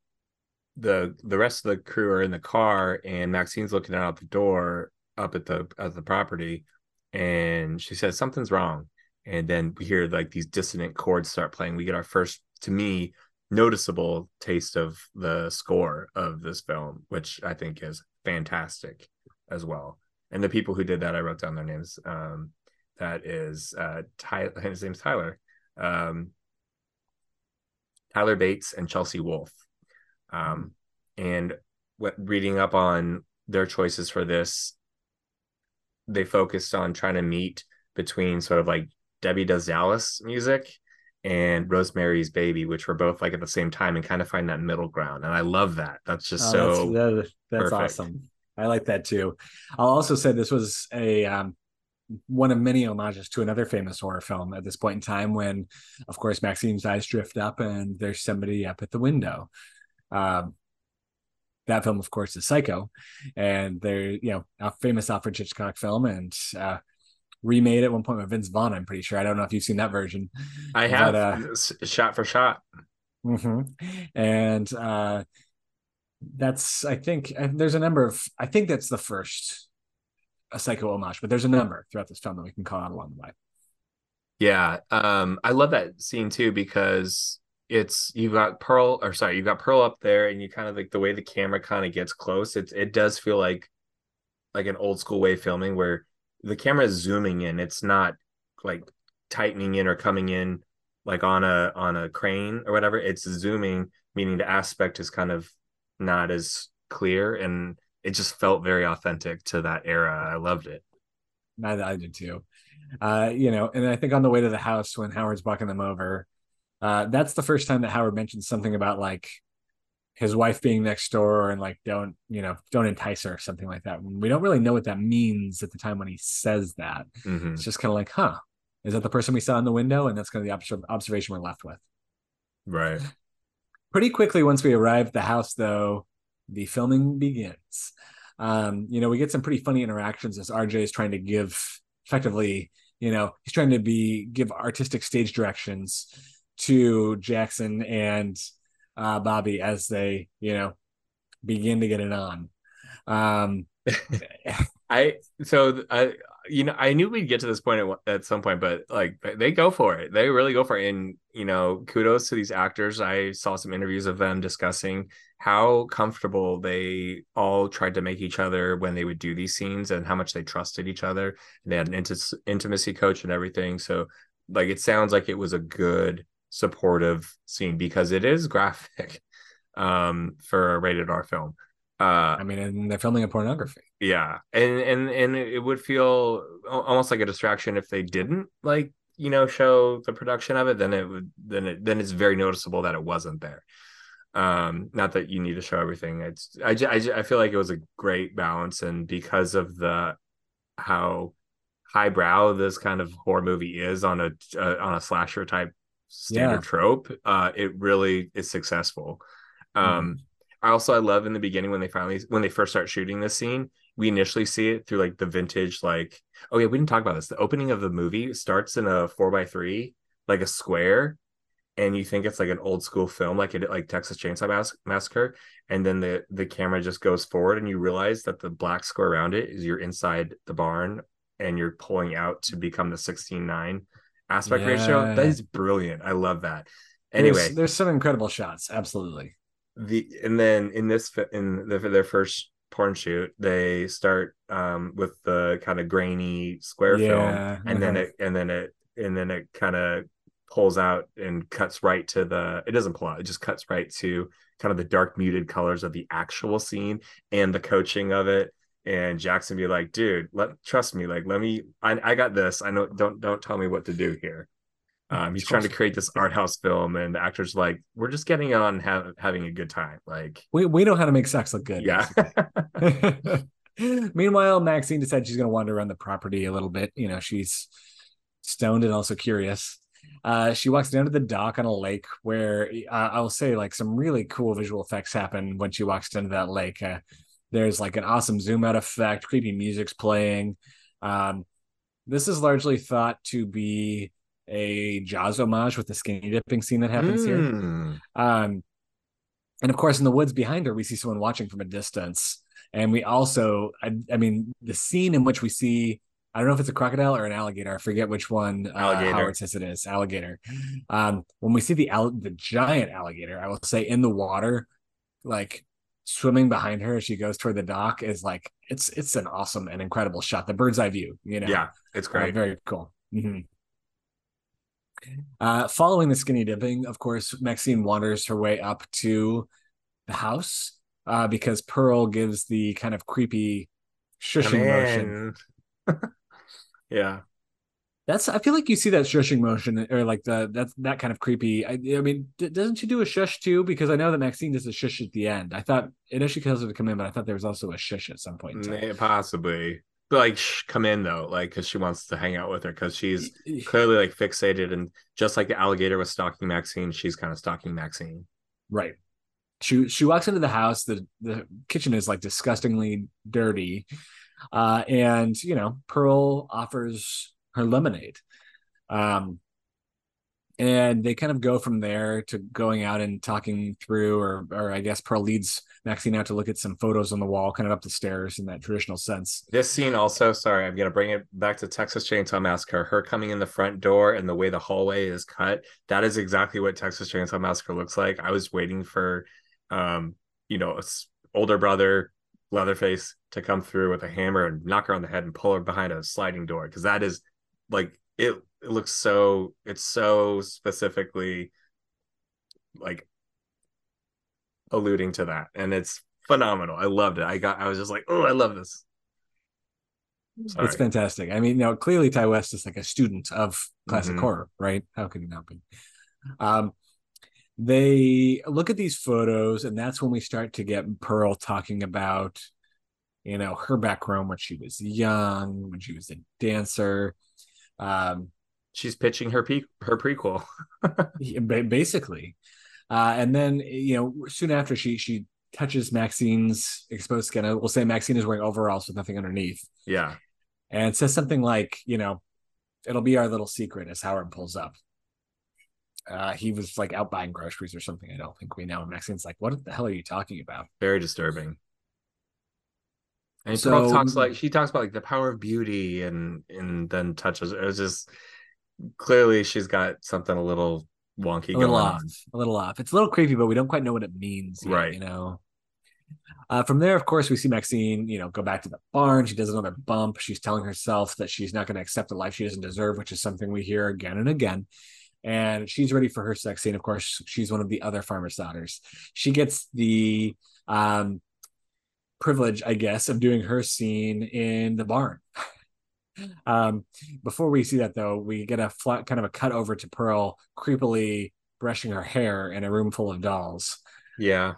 Speaker 2: the the rest of the crew are in the car and maxine's looking out the door up at the at the property and she says something's wrong. And then we hear like these dissonant chords start playing. We get our first to me noticeable taste of the score of this film which i think is fantastic as well. And the people who did that i wrote down their names um that is uh Ty- his name's tyler um tyler bates and chelsea wolfe um and what reading up on their choices for this they focused on trying to meet between sort of like Debbie Does Dallas music and Rosemary's Baby, which were both like at the same time and kind of find that middle ground. And I love that. That's just
Speaker 1: Oh,
Speaker 2: so
Speaker 1: that's, that- that's awesome. I like that too. I'll also say this was a um, one of many homages to another famous horror film at this point in time when, of course, Maxine's eyes drift up and there's somebody up at the window. Um, that film, of course, is Psycho, and they're you know a famous Alfred Hitchcock film and uh, remade at one point with Vince Vaughn. I'm pretty sure. I don't know if you've seen that version.
Speaker 2: I
Speaker 1: But,
Speaker 2: have
Speaker 1: uh,
Speaker 2: shot for shot.
Speaker 1: hmm And uh, that's, I think, uh, there's a number of, I think that's the first a psycho homage, but there's a number throughout this film that we can call out along the way.
Speaker 2: Yeah. Um, I love that scene too because it's you've got Pearl or sorry, you've got Pearl up there and you kind of like the way the camera kind of gets close, it's it does feel like like an old school way of filming where the camera is zooming in. It's not like tightening in or coming in like on a on a crane or whatever. It's zooming, meaning the aspect is kind of not as clear and it just felt very authentic to that era. I loved it.
Speaker 1: I, I did too. Uh, you know, and I think on the way to the house when Howard's walking them over, uh, that's the first time that Howard mentions something about like his wife being next door and like don't you know don't entice her or something like that. We don't really know what that means at the time when he says that.
Speaker 2: Mhm.
Speaker 1: It's just kind of like, huh, is that the person we saw in the window? And that's kind of the obs- observation we're left with.
Speaker 2: Right.
Speaker 1: Pretty quickly, once we arrive at the house, though, the filming begins. Um, you know, we get some pretty funny interactions as RJ is trying to give effectively, you know, he's trying to be give artistic stage directions to Jackson and uh, Bobby as they, you know, begin to get it on. Um,
Speaker 2: I so I you know, I knew we'd get to this point at, at some point, but like they go for it. They really go for it. And, you know, kudos to these actors. I saw some interviews of them discussing how comfortable they all tried to make each other when they would do these scenes and how much they trusted each other. And they had an int- intimacy coach and everything. So, like, it sounds like it was a good, supportive scene because it is graphic um, for a rated R film.
Speaker 1: Uh, I mean, and they're filming a pornography.
Speaker 2: Yeah, and and and it would feel almost like a distraction if they didn't like you know show the production of it. Then it would then it then it's very noticeable that it wasn't there. Um, not that you need to show everything. It's I I, I feel like it was a great balance, and because of the how highbrow this kind of horror movie is on a uh, on a slasher type standard yeah. trope, uh, it really is successful. Um, mm I also I love in the beginning when they finally when they first start shooting this scene, we initially see it through like the vintage like oh yeah we didn't talk about this. The opening of the movie starts in a four by three like a square, and you think it's like an old school film like it like Texas Chainsaw Mass- Massacre, and then the the camera just goes forward and you realize that the black square around it is you're inside the barn and you're pulling out to become the 16-9 aspect yeah. ratio. That is brilliant. I love that. Anyway,
Speaker 1: there's, there's some incredible shots. Absolutely
Speaker 2: the and then in this in the, their first porn shoot they start um with the kind of grainy square yeah. film and then it and then it and then it kind of pulls out and cuts right to the it doesn't pull out it just cuts right to kind of the dark muted colors of the actual scene and the coaching of it. And jackson be like dude let trust me like let me i, I got this. I know don't don't tell me what to do here um, he's trying to create this art house film, and the actors like, we're just getting on have, having a good time. Like
Speaker 1: we we know how to make sex look good.
Speaker 2: Yeah.
Speaker 1: Meanwhile, Maxine decides she's going to wander around the property a little bit. You know, she's stoned and also curious. Uh, she walks down to the dock on a lake where uh, I will say like some really cool visual effects happen when she walks down to that lake. Uh, there's like an awesome zoom out effect, creepy music's playing. Um, this is largely thought to be a Jaws homage with the skinny dipping scene that happens mm. here. Hmm. Um, and of course, in the woods behind her, we see someone watching from a distance. And we also, I, I mean, the scene in which we see, I don't know if it's a crocodile or an alligator. I forget which one uh, alligator. Howard says it is, alligator. Um, when we see the al- the giant alligator, I will say in the water, like swimming behind her as she goes toward the dock is like it's it's an awesome and incredible shot. The bird's eye view, you know.
Speaker 2: Yeah, it's great.
Speaker 1: Uh, very cool. Mm-hmm. Uh, following the skinny dipping, of course, Maxine wanders her way up to the house uh, because Pearl gives the kind of creepy shushing motion.
Speaker 2: yeah.
Speaker 1: That's. I feel like you see that shushing motion, or like the that that kind of creepy. I, I mean, d- doesn't she do a shush too? Because I know that Maxine does a shush at the end. I thought initially tells her to come in, but I thought there was also a shush at some point.
Speaker 2: Possibly, like come in though like because she wants to hang out with her because she's clearly like fixated and just like the alligator was stalking maxine she's kind of stalking maxine.
Speaker 1: Right. She she walks into the house the the kitchen is like disgustingly dirty uh and you know pearl offers her lemonade. Um and they kind of go from there to going out and talking through or or i guess pearl leads maxine out to look at some photos on the wall kind of up the stairs in that traditional sense.
Speaker 2: This scene also sorry i'm to bring it back to texas chainsaw massacre. Her coming in the front door and the way the hallway is cut that is exactly what texas chainsaw massacre looks like. I was waiting for um you know older brother leatherface to come through with a hammer and knock her on the head and pull her behind a sliding door because that is like it it looks so it's so specifically like alluding to that and it's phenomenal. I loved it. I got i was just like oh i love this.
Speaker 1: Sorry. it's fantastic. I mean now clearly Ti west is like a student of classic mm-hmm. horror right? How could he not be? Um they look at these photos and that's when we start to get pearl talking about you know her background when she was young when she was a dancer um
Speaker 2: she's pitching her pe- her prequel.
Speaker 1: basically, uh, and then you know soon after she she touches Maxine's exposed skin. We'll say Maxine is wearing overalls with nothing underneath.
Speaker 2: Yeah,
Speaker 1: and says something like, you know, it'll be our little secret as Howard pulls up. Uh, he was like out buying groceries or something. I don't think we know. And Maxine's like, "What the hell are you talking about?"
Speaker 2: Very disturbing. And
Speaker 1: So-
Speaker 2: talks like she talks about like the power of beauty and and then touches it was just clearly she's got something a little wonky
Speaker 1: a little
Speaker 2: going
Speaker 1: off,
Speaker 2: on.
Speaker 1: a little off. It's a little creepy, but we don't quite know what it means, yet,
Speaker 2: Right.
Speaker 1: You know. Uh, from there, of course, we see Maxine, you know, go back to the barn. She does another bump. She's telling herself that she's not going to accept the life she doesn't deserve, which is something we hear again and again. And she's ready for her sex scene. Of course, she's one of the other farmer's daughters. She gets the um, privilege, I guess, of doing her scene in the barn. um, before we see that, though, we get a flat kind of a cut over to Pearl creepily brushing her hair in a room full of dolls.
Speaker 2: Yeah.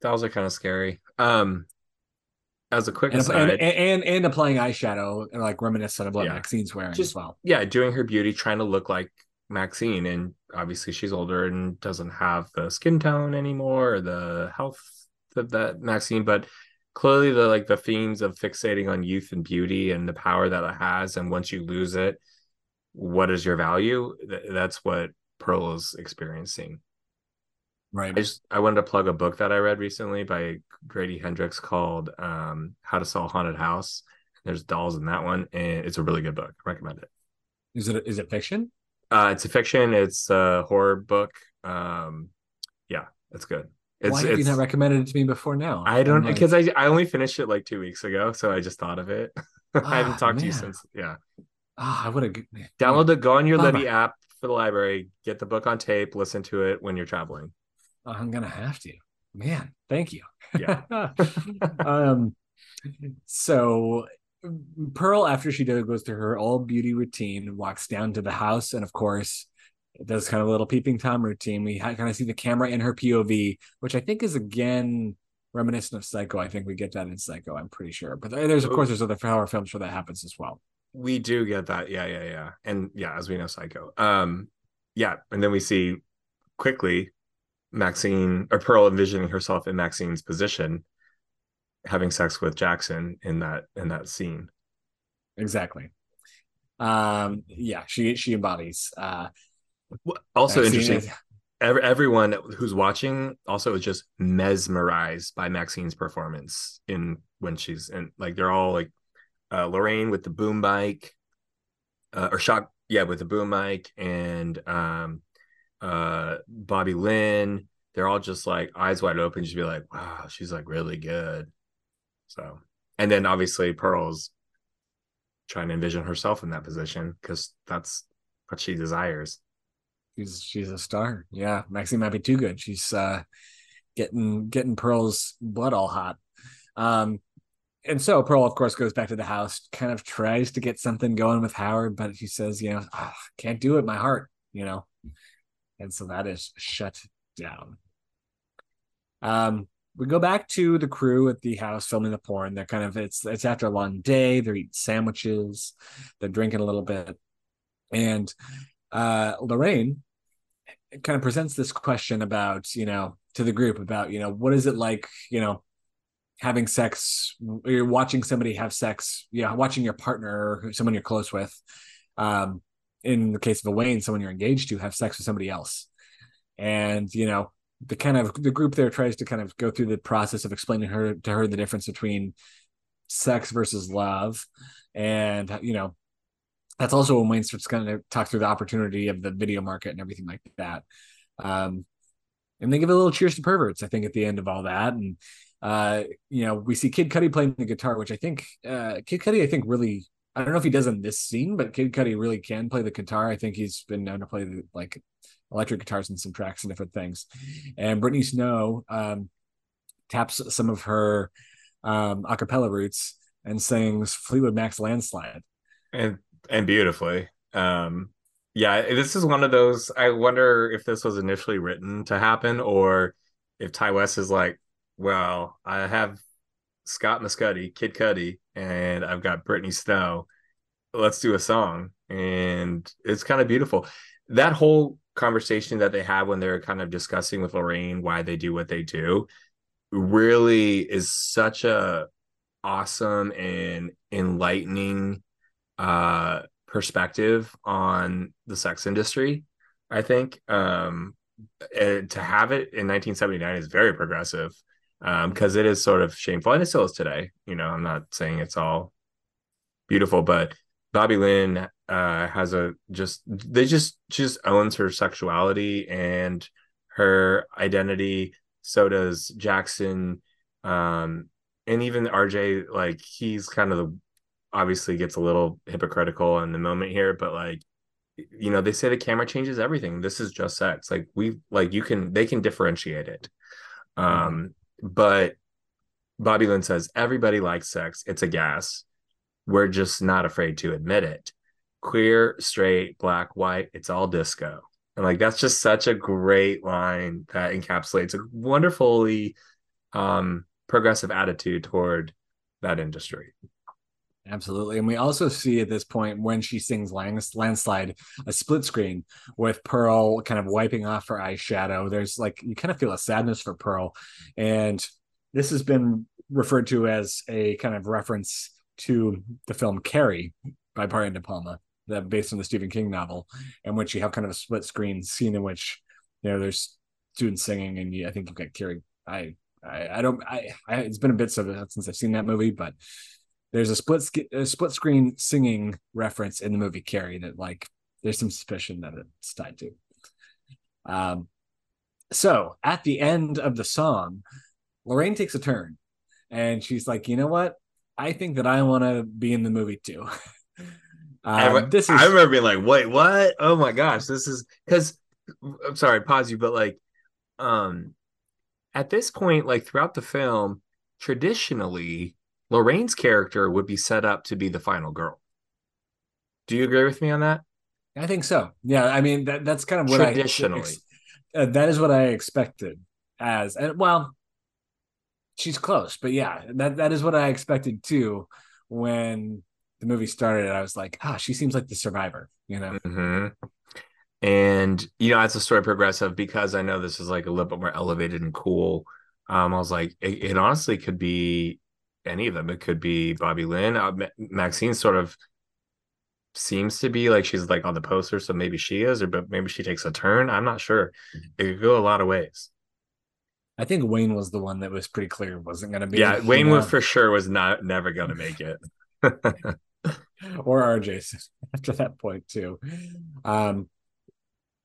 Speaker 2: Dolls are kind of scary. Um as a quick
Speaker 1: And,
Speaker 2: aside,
Speaker 1: and, and and applying eyeshadow, like reminiscent of what
Speaker 2: Yeah.
Speaker 1: Maxine's wearing
Speaker 2: Just-
Speaker 1: as well.
Speaker 2: yeah, doing her beauty, trying to look like Maxine, and obviously she's older and doesn't have the skin tone anymore or the health of that Maxine, but clearly the like the themes of fixating on youth and beauty and the power that it has, and once you lose it, what is your value? Th- That's what Pearl is experiencing.
Speaker 1: Right.
Speaker 2: I just I wanted to plug a book that I read recently by Grady Hendrix called um, How to Sell a Haunted House. There's dolls in that one, and it's a really good book. I recommend it.
Speaker 1: Is it is it fiction?
Speaker 2: Uh, it's a fiction. It's a horror book. Um, yeah, it's good. It's,
Speaker 1: Why have you not recommended it to me before now?
Speaker 2: I don't
Speaker 1: I'm like,
Speaker 2: because I I only finished it like two weeks ago, so I just thought of it. I
Speaker 1: Ah,
Speaker 2: haven't talked to you since. Yeah,
Speaker 1: ah, I would have
Speaker 2: download the go on your
Speaker 1: Bummer.
Speaker 2: Libby app for the library. Get the book on tape. Listen to it when you're traveling.
Speaker 1: I'm gonna have to. Man, thank you.
Speaker 2: Yeah.
Speaker 1: um. So Pearl, after she does, goes through her all beauty routine, walks down to the house, and of course, it does kind of a little peeping tom routine. We kind of see the camera in her POV, which I think is again reminiscent of Psycho. I think we get that in Psycho. I'm pretty sure, but there's of course there's other horror films where that happens as well.
Speaker 2: We do get that. Yeah, yeah, yeah. And yeah, as we know, Psycho. Um, yeah, and then we see quickly Maxine or Pearl envisioning herself in Maxine's position, having sex with Jackson in that in that scene.
Speaker 1: Exactly. Um. Yeah. She she embodies. Uh.
Speaker 2: Also interesting. Every, everyone who's watching also is just mesmerized by Maxine's performance in when she's in like they're all like uh Lorraine with the boom mic uh, or shot yeah with the boom mic and um uh Bobby Lynn. They're all just like eyes wide open just be like wow she's like really good. So and then obviously Pearl's trying to envision herself in that position because that's what she desires
Speaker 1: She's she's a star. Yeah, Maxine might be too good. She's uh getting getting Pearl's blood all hot. Um and so Pearl, of course, goes back to the house, kind of tries to get something going with Howard, but he says, you know, "Ah, can't do it, my heart, you know. And so that is shut down. Um, we go back to the crew at the house filming the porn. They're kind of it's it's after a long day. They're eating sandwiches, they're drinking a little bit, and uh, Lorraine kind of presents this question about you know to the group about you know what is it like you know having sex you're watching somebody have sex yeah watching your partner or someone you're close with um in the case of a Wayne someone you're engaged to have sex with somebody else. And you know the kind of the group there tries to kind of go through the process of explaining her to her the difference between sex versus love. And you know that's also when Wayne starts kind of talk through the opportunity of the video market and everything like that. Um, and they give a little cheers to perverts, I think, at the end of all that. And uh, you know, we see Kid Cudi playing the guitar, which I think uh, Kid Cudi, I think, really. I don't know if he does in this scene, but Kid Cudi really can play the guitar. I think he's been known to play the, like electric guitars in some tracks and different things. And Brittany Snow um, taps some of her um, a cappella roots and sings Fleetwood Mac's Landslide.
Speaker 2: and and beautifully. Um yeah this is one of those i wonder if this was initially written to happen or if ti west is like well i have scott mescudi kid cudi and i've got brittany snow. Let's do a song. And it's kind of beautiful. That whole conversation that they have when they're kind of discussing with lorraine why they do what they do really is such a awesome and enlightening uh perspective on the sex industry i think um to have it in 1979 is very progressive um because it is sort of shameful and it still is today. You know i'm not saying it's all beautiful but bobby lynn uh has a just they just just owns her sexuality and her identity. So does jackson um and even rj like he's kind of the obviously gets a little hypocritical in the moment here but like you know they say the camera changes everything. This is just sex. Like we like you can they can differentiate it. Um but bobby lynn says everybody likes sex. It's a gas. We're just not afraid to admit it. Queer straight black white it's all disco. And like that's just such a great line that encapsulates a wonderfully um progressive attitude toward that industry
Speaker 1: Absolutely. And we also see at this point when she sings Landslide a split screen with Pearl kind of wiping off her eyeshadow. There's like, you kind of feel a sadness for Pearl. And this has been referred to as a kind of reference to the film Carrie by Brian De Palma, that based on the Stephen King novel, in which you have kind of a split screen scene in which, you know, there's students singing and you, I think you've got Carrie. I, I, I don't, I, I, it's been a bit since I've seen that movie, but there's a split a split screen singing reference in the movie Carrie that like there's some suspicion that it's tied to. Um, so at the end of the song, Lorraine takes a turn, and she's like, "You know what? I think that I want to be in the movie too."
Speaker 2: um, this is... I remember being like, "Wait, what? Oh my gosh, this is because." I'm sorry, pause you, but like, um, at this point, like throughout the film, traditionally Lorraine's character would be set up to be the final girl. Do you agree with me on that?
Speaker 1: I think so. Yeah, I mean that that's kind of what
Speaker 2: traditionally
Speaker 1: I, uh, that is what I expected as and well she's close, but yeah, that that is what I expected too when the movie started. I was like, ah, she seems like the survivor, you know.
Speaker 2: Mm-hmm. And you know, as the story progressive, because I know this is like a little bit more elevated and cool. Um, I was like, it, it honestly could be any of them. It could be Bobby Lynn. Uh, Maxine sort of seems to be like she's like on the poster, so maybe she is, or but maybe she takes a turn. I'm not sure. Mm-hmm. It could go a lot of ways.
Speaker 1: I think Wayne was the one that was pretty clear wasn't going to be.
Speaker 2: Yeah, Wayne was for sure was not never going to make it.
Speaker 1: or RJ after that point too. Um,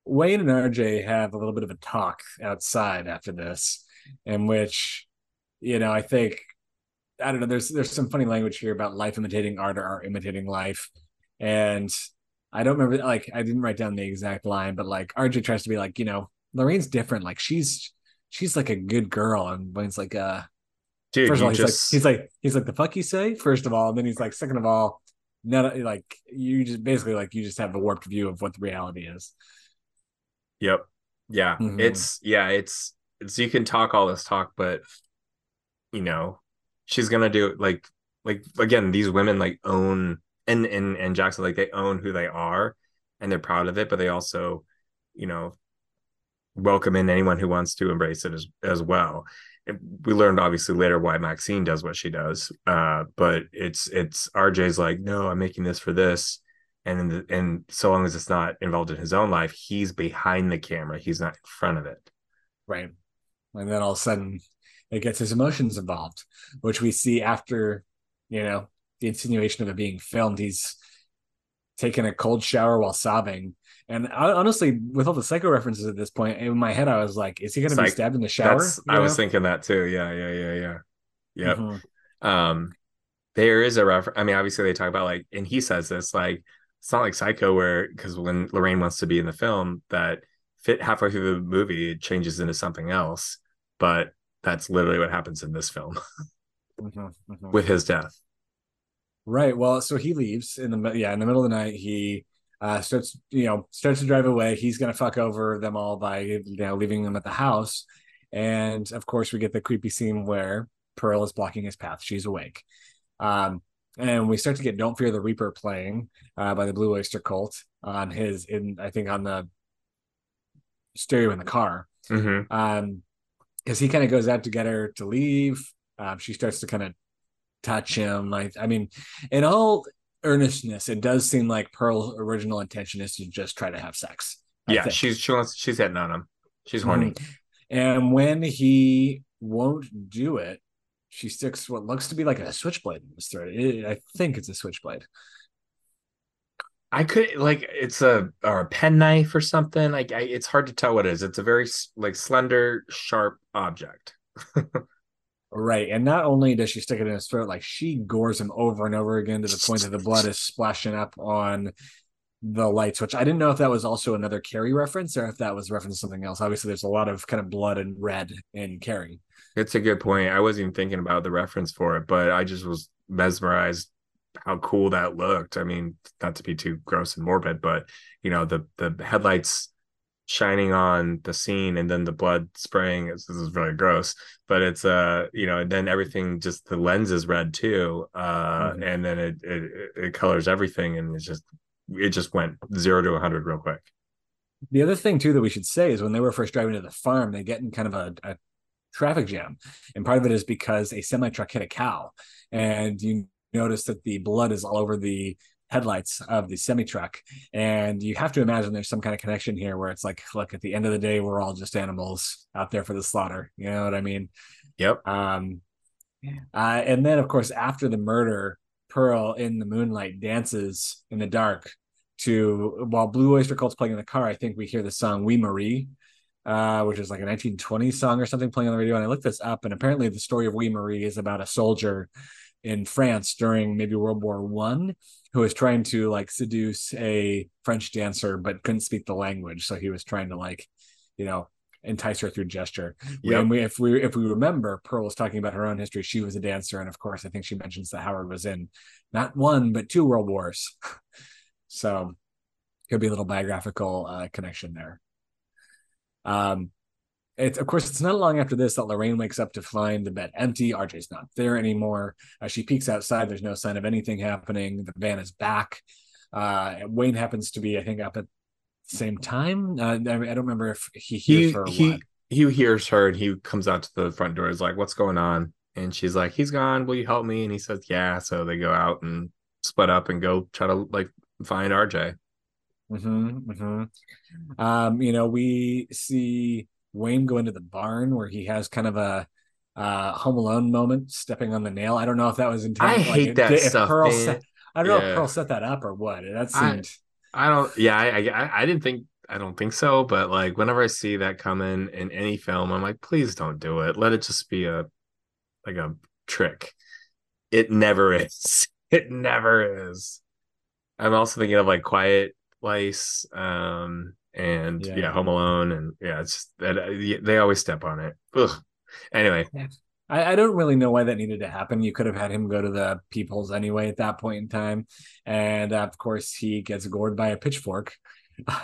Speaker 1: Wayne and RJ have a little bit of a talk outside after this, in which, you know, I think I don't know. There's there's some funny language here about life imitating art or art imitating life, and I don't remember. Like I didn't write down the exact line, but like RJ tries to be like, you know, Lorraine's different. Like she's she's like a good girl, and Wayne's like, uh, dude. First of all, he's just... like he's like he's like the fuck you say. First of all, and then he's like, second of all, not like you just basically like you just have a warped view of what the reality is.
Speaker 2: Yep. Yeah. Mm-hmm. It's yeah. It's it's you can talk all this talk, but you know she's gonna do like like again these women like own and and and Jackson like they own who they are and they're proud of it, but they also you know welcome in anyone who wants to embrace it as as well. We learned obviously later why Maxine does what she does, uh, but it's it's RJ's like no, I'm making this for this, and the, and so long as it's not involved in his own life, he's behind the camera, he's not in front of it.
Speaker 1: Right, and then all of a sudden it gets his emotions involved, which we see after, you know, the insinuation of it being filmed. He's taking a cold shower while sobbing. And I, honestly, with all the psycho references at this point, in my head, I was like, is he going to be stabbed in the shower?
Speaker 2: I know? was thinking that too. Yeah, yeah, yeah, yeah. Yep. Mm-hmm. Um, there is a reference. I mean, obviously, they talk about like, and he says this like, it's not like Psycho, where because when Lorraine wants to be in the film, that fit halfway through the movie, it changes into something else. But that's literally what happens in this film mm-hmm, mm-hmm. with his death.
Speaker 1: Right. Well, so he leaves in the yeah in the middle of the night. He uh, starts you know starts to drive away. He's gonna fuck over them all by you know leaving them at the house, and of course we get the creepy scene where Pearl is blocking his path. She's awake. Um, and we start to get "Don't Fear the Reaper" playing uh, by the Blue Oyster Cult on his in I think on the stereo in the car. Mm-hmm. Um, because he kind of goes out to get her to leave. Um, she starts to kind of touch him. I, I mean, in all earnestness, it does seem like Pearl's original intention is to just try to have sex.
Speaker 2: I yeah, think. she's she wants she's hitting on him. She's horny. Mm-hmm.
Speaker 1: And when he won't do it. She sticks what looks to be like a switchblade in his throat. It, I think it's a switchblade.
Speaker 2: I could like it's a or a penknife or something. Like I, it's hard to tell what it is. It's a very like slender, sharp object.
Speaker 1: right, and not only does she stick it in his throat, like she gores him over and over again to the point that the blood is splashing up on the light switch. I didn't know if that was also another Carrie reference or if that was reference to something else. Obviously, there's a lot of kind of blood and red in Carrie.
Speaker 2: It's a good point. I wasn't even thinking about the reference for it, but I just was mesmerized how cool that looked. I mean, not to be too gross and morbid, but you know, the the headlights shining on the scene and then the blood spraying this is really gross but it's uh you know and then everything just the lens is red too uh mm-hmm. and then it, it it colors everything and it's just it just went zero to 100 real quick.
Speaker 1: The other thing too that we should say is when they were first driving to the farm, they get in kind of a, a traffic jam, and part of it is because a semi truck hit a cow, and you notice that the blood is all over the headlights of the semi truck, and you have to imagine there's some kind of connection here where it's like, look, at the end of the day, we're all just animals out there for the slaughter. You know what I mean?
Speaker 2: Yep.
Speaker 1: Um, uh, and then of course after the murder, Pearl in the moonlight dances in the dark to while Blue Oyster Cult's playing in the car. I think we hear the song "Oui Marie," uh, which is like a 1920s song or something playing on the radio. And I looked this up, and apparently the story of "Oui Marie" is about a soldier in France during maybe World War One who was trying to like seduce a French dancer but couldn't speak the language, so he was trying to like, you know, entice her through gesture. Yep. And we, if we if we remember, Pearl was talking about her own history. She was a dancer, and of course, I think she mentions that Howard was in not one but two world wars. so could be a little biographical uh, connection there. Um, it's of course it's not long after this that Lorraine wakes up to find the bed empty. RJ's not there anymore. Uh, she peeks outside. There's no sign of anything happening. The van is back. Uh, Wayne happens to be, I think, up at the same time? Uh, I, don't remember if he hears he, her.
Speaker 2: he what. he hears her and he comes out to the front door. Is like, "What's going on?" And she's like, "He's gone. Will you help me?" And he says, "Yeah." So they go out and split up and go try to like find RJ.
Speaker 1: Mm-hmm, mm-hmm. Um, you know, we see Wayne go into the barn where he has kind of a uh home alone moment stepping on the nail. I don't know if that was intended.
Speaker 2: I hate like, that if, stuff. Pearl
Speaker 1: set, I don't yeah. know if Pearl set that up or what. That seemed
Speaker 2: I don't. Yeah, I, I I didn't think. I don't think so. But like, whenever I see that coming in any film, I'm like, please don't do it. Let it just be a like a trick. It never is. It never is. I'm also thinking of like Quiet Place, um, and yeah. yeah, Home Alone, and yeah, it's that uh, they always step on it. Ugh. Anyway,
Speaker 1: I, I, don't really know why that needed to happen. You could have had him go to the peepholes anyway at that point in time, and uh, of course he gets gored by a pitchfork.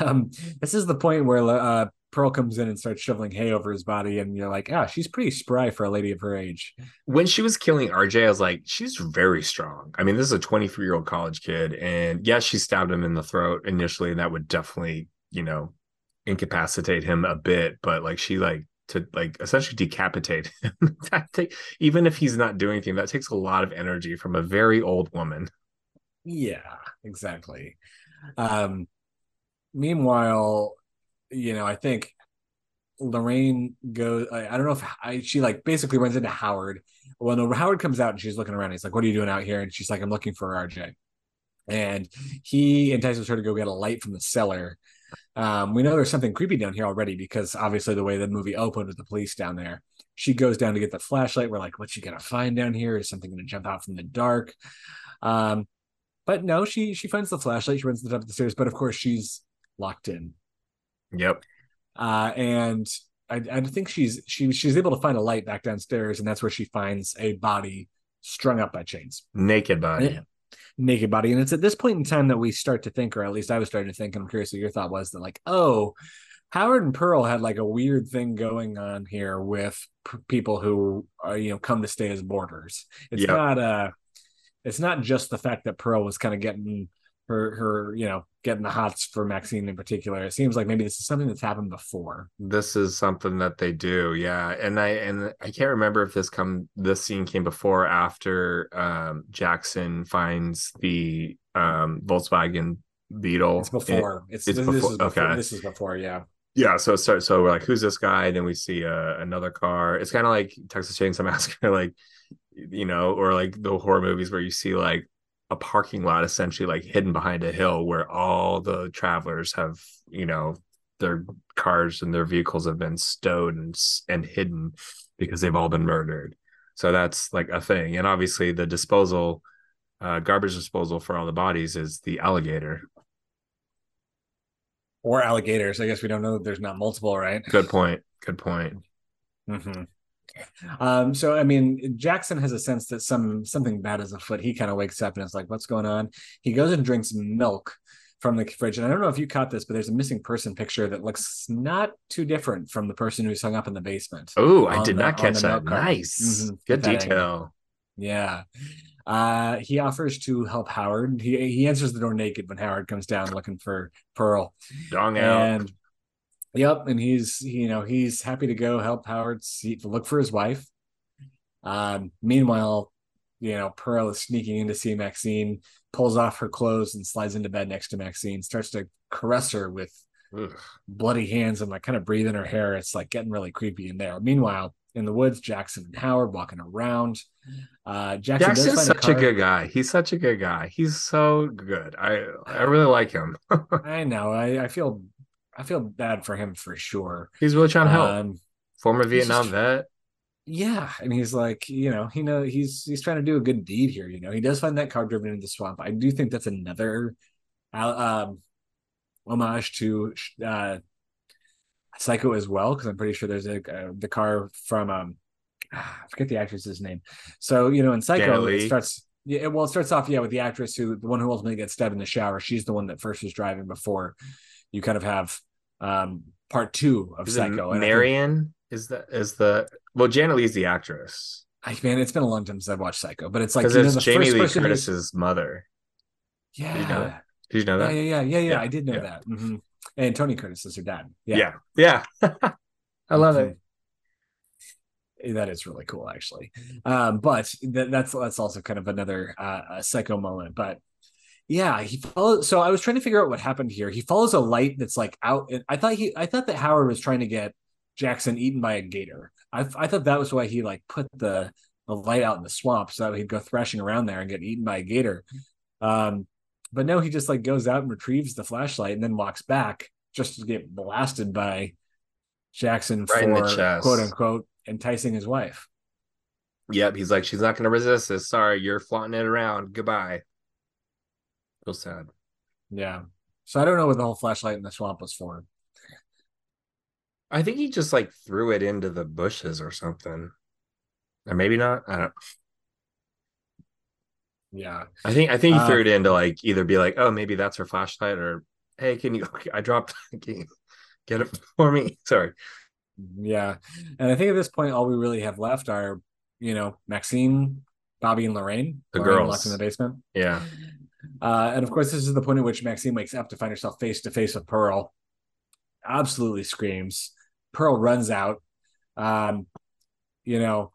Speaker 1: Um, this is the point where uh, Pearl comes in and starts shoveling hay over his body, and you're like, ah, she's pretty spry for a lady of her age.
Speaker 2: When she was killing RJ, I was like, she's very strong. I mean, this is a 23 year old college kid, and yes, she stabbed him in the throat initially, and that would definitely, you know, incapacitate him a bit. But like, she like to like essentially decapitate him. take, even if he's not doing anything, that takes a lot of energy from a very old woman.
Speaker 1: Yeah, exactly. Um, meanwhile, you know, I think Lorraine goes. I, I don't know if I, she like basically runs into Howard. Well, no, Howard comes out and she's looking around. He's like, "What are you doing out here?" And she's like, "I'm looking for RJ." And he entices her to go get a light from the cellar um, we know there's something creepy down here already because obviously the way the movie opened with the police down there. She goes down to get the flashlight. We're like, what's she gonna find down here? Is something gonna jump out from the dark? Um, but no, she she finds the flashlight. She runs to the top of the stairs, but of course she's locked in.
Speaker 2: Yep.
Speaker 1: Uh, and I, I think she's she she's able to find a light back downstairs, and that's where she finds a body strung up by chains,
Speaker 2: naked body
Speaker 1: naked body. And it's at this point in time that we start to think, or at least I was starting to think, and I'm curious what your thought was that, like, oh, Howard and Pearl had like a weird thing going on here with p- people who are, you know, come to stay as boarders. It's yep. not uh it's not just the fact that Pearl was kind of getting her her you know getting the hots for Maxine in particular. It seems like maybe this is something that's happened before.
Speaker 2: This is something that they do, yeah. And I and I can't remember if this come this scene came before after um, Jackson finds the um, Volkswagen Beetle.
Speaker 1: It's before. It, it's, it's this, before. This before. Okay. This is before. Yeah.
Speaker 2: yeah, so so so we're like, who's this guy? Then we see uh, another car. It's kind of like Texas Chainsaw Massacre, like you know, or like the horror movies where you see like a parking lot essentially like hidden behind a hill where all the travelers have you know their cars and their vehicles have been stowed and and hidden because they've all been murdered. So that's like a thing, and obviously the disposal, uh, garbage disposal for all the bodies is the alligator
Speaker 1: or alligators. I guess we don't know that there's not multiple, right?
Speaker 2: Good point. Good point.
Speaker 1: Mm-hmm. Um, so I mean, Jackson has a sense that some something bad is afoot. He kind of wakes up and is like, "What's going on?" He goes and drinks milk from the fridge, and I don't know if you caught this, but there's a missing person picture that looks not too different from the person who's hung up in the basement.
Speaker 2: Oh, I did the, not catch that. Nice, mm-hmm. good detail.
Speaker 1: Yeah. Uh, he offers to help Howard. He he answers the door naked when Howard comes down looking for Pearl.
Speaker 2: Dong out.
Speaker 1: And yep, and he's you know he's happy to go help Howard see to look for his wife. Um, meanwhile, you know Pearl is sneaking in to see Maxine, pulls off her clothes and slides into bed next to Maxine, starts to caress her with Ugh. bloody hands and like kind of breathing her hair. It's like getting really creepy in there. Meanwhile, in the woods, Jackson and Howard walking around. Uh, Jackson
Speaker 2: Jackson's such a, a, good guy. He's such a good guy. He's so good. I I really like him.
Speaker 1: I know. I, I feel I feel bad for him for sure.
Speaker 2: He's really trying to help. Um, Former Vietnam just, vet.
Speaker 1: Yeah, and he's like, you know, he know he's he's trying to do a good deed here. You know, he does find that car driven into the swamp. I do think that's another uh, um, homage to uh, Psycho as well, because I'm pretty sure there's a uh, the car from um I forget the actress's name. So you know, in Psycho, it starts. Yeah, well, it starts off yeah with the actress who the one who ultimately gets stabbed in the shower. She's the one that first is driving before you kind of have um part two of
Speaker 2: is
Speaker 1: Psycho.
Speaker 2: Marion think, is the is the well Janet Leigh's the actress.
Speaker 1: I man, it's been a long time since I've watched Psycho, but it's like
Speaker 2: because it's know, Jamie Lee Curtis's mother.
Speaker 1: Yeah. Did you know that?
Speaker 2: Did you know that?
Speaker 1: Yeah, yeah, yeah, yeah. yeah. I did know yeah. that. Mm-hmm and Tony Curtis is her dad.
Speaker 2: Yeah, yeah, yeah. I love it.
Speaker 1: Mm-hmm. That is really cool, actually. Um, but th- that's that's also kind of another uh, psycho moment. But yeah, he follows. So I was trying to figure out what happened here. He follows a light that's like out. I thought he, I thought that Howard was trying to get Jackson eaten by a gator. I, I thought that was why he like put the the light out in the swamp so that he'd go thrashing around there and get eaten by a gator. Um, but no, he just like goes out and retrieves the flashlight and then walks back just to get blasted by Jackson right for quote unquote enticing his wife.
Speaker 2: Yep, he's like, she's not going to resist this. Sorry, you're flaunting it around. Goodbye. Real sad.
Speaker 1: Yeah. So I don't know what the whole flashlight in the swamp was for.
Speaker 2: I think he just like threw it into the bushes or something. Or maybe not. I don't
Speaker 1: yeah.
Speaker 2: I think I think he threw uh, it in to like either be like, oh, maybe that's her flashlight, or hey, can you I dropped can you get it for me? Sorry.
Speaker 1: Yeah. And I think at this point all we really have left are, you know, Maxine, Bobby, and Lorraine.
Speaker 2: The
Speaker 1: Lorraine
Speaker 2: girls
Speaker 1: locked in the basement.
Speaker 2: Yeah.
Speaker 1: Uh, and of course, this is the point at which Maxine wakes up to find herself face to face with Pearl. Absolutely screams. Pearl runs out. Um, you know,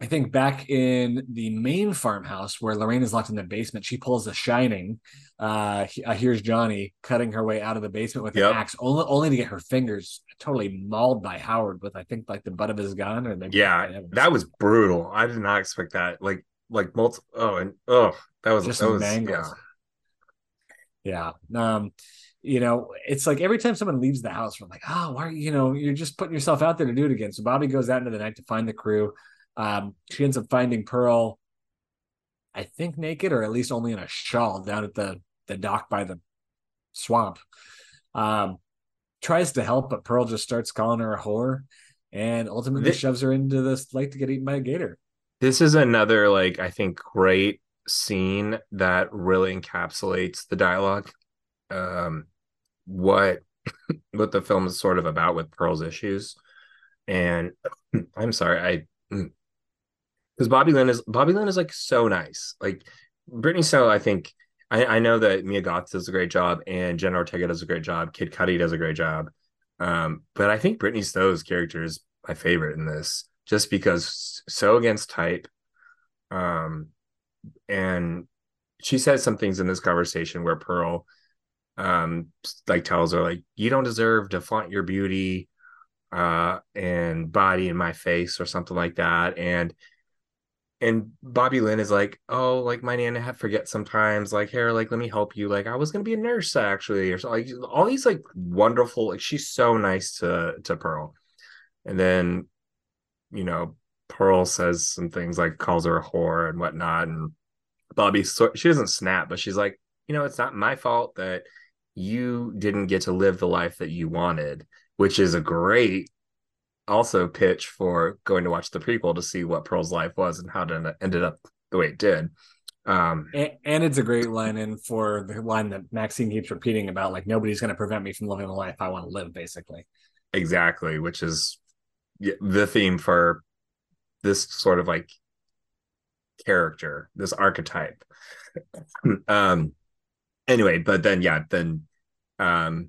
Speaker 1: I think back in the main farmhouse where Lorraine is locked in the basement, she pulls a shining. Uh, uh, here's Johnny cutting her way out of the basement with yep. an axe, only only to get her fingers totally mauled by Howard with I think like the butt of his gun. Or
Speaker 2: yeah, that was brutal. I did not expect that. Like like multiple. Oh, and oh, that was just that was, mangled.
Speaker 1: Yeah. yeah. Um, you know, it's like every time someone leaves the house, we're like, oh, why are you, you know, you're just putting yourself out there to do it again. So Bobby goes out into the night to find the crew. Um, she ends up finding Pearl, I think naked or at least only in a shawl down at the the dock by the swamp. Um, tries to help, but Pearl just starts calling her a whore and ultimately this, shoves her into this lake to get eaten by a gator.
Speaker 2: This is another like I think great scene that really encapsulates the dialogue. Um, what what the film is sort of about with Pearl's issues. And I'm sorry, I mm, because Bobby Lynn is Bobby Lynn is like so nice. Like Brittany Snow, I think I, I know that Mia Goth does a great job and Jenna Ortega does a great job. Kid Cudi does a great job. Um, but I think Brittany Snow's character is my favorite in this, just because so against type. Um, and she says some things in this conversation where Pearl um like tells her like you don't deserve to flaunt your beauty uh and body in my face or something like that and and Bobby Lynn is like, oh, like my nana forget sometimes, like, here, like, let me help you. Like, I was gonna be a nurse actually, or so, Like all these like wonderful, like she's so nice to to Pearl. And then, you know, Pearl says some things like calls her a whore and whatnot. And Bobby so she doesn't snap, but she's like, you know, it's not my fault that you didn't get to live the life that you wanted, which is a great also pitch for going to watch the prequel to see what Pearl's life was and how it ended up the way it did. Um,
Speaker 1: and, and, it's a great line in for the line that Maxine keeps repeating about like nobody's going to prevent me from living the life I want to live, basically.
Speaker 2: Exactly, which is the theme for this sort of like character, this archetype. um, anyway, but then yeah, then um,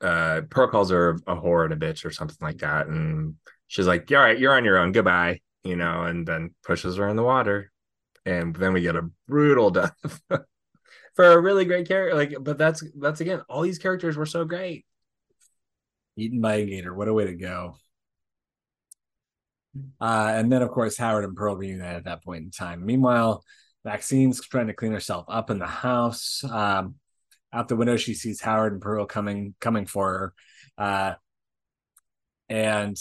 Speaker 2: uh Pearl calls her a whore and a bitch or something like that. And she's like, All right, you're on your own, goodbye, you know, and then pushes her in the water. And then we get a brutal death for a really great character. Like, but that's that's again, all these characters were so great.
Speaker 1: Eaten by a gator. What a way to go. Uh, and then of course Howard and Pearl reunite at that point in time. Meanwhile, Maxine's trying to clean herself up in the house. Um, out the window she sees howard and pearl coming coming for her uh, and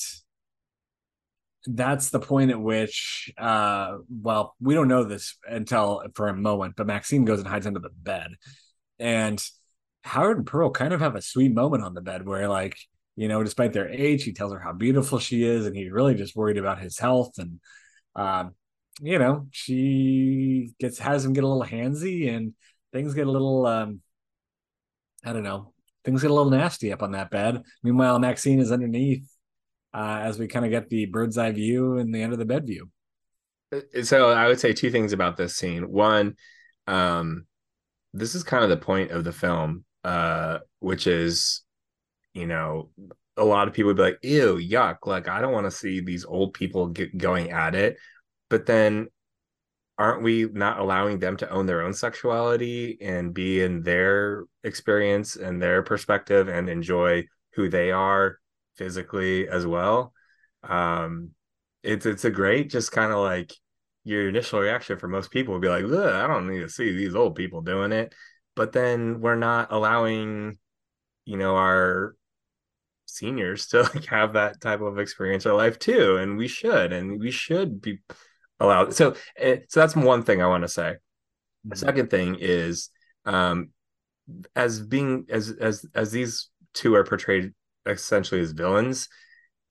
Speaker 1: that's the point at which uh, well we don't know this until for a moment but maxine goes and hides under the bed and howard and pearl kind of have a sweet moment on the bed where like you know despite their age he tells her how beautiful she is and he's really just worried about his health and um, you know she gets has him get a little handsy and things get a little um, I don't know. Things get a little nasty up on that bed. Meanwhile, Maxine is underneath uh, as we kind of get the bird's eye view and the end of the bed view.
Speaker 2: Uh, so I would say two things about this scene. One, um, this is kind of the point of the film, uh, which is, you know, a lot of people would be like, ew, yuck. Like, I don't want to see these old people get going at it. But then aren't we not allowing them to own their own sexuality and be in their experience and their perspective and enjoy who they are physically as well um it's it's a great just kind of like your initial reaction for most people would be like i don't need to see these old people doing it but then we're not allowing you know our seniors to like have that type of experience in life too and we should and we should be allowed. So, eh, so that's one thing I want to say. The mm-hmm. second thing is, um, as being as as as these two are portrayed essentially as villains,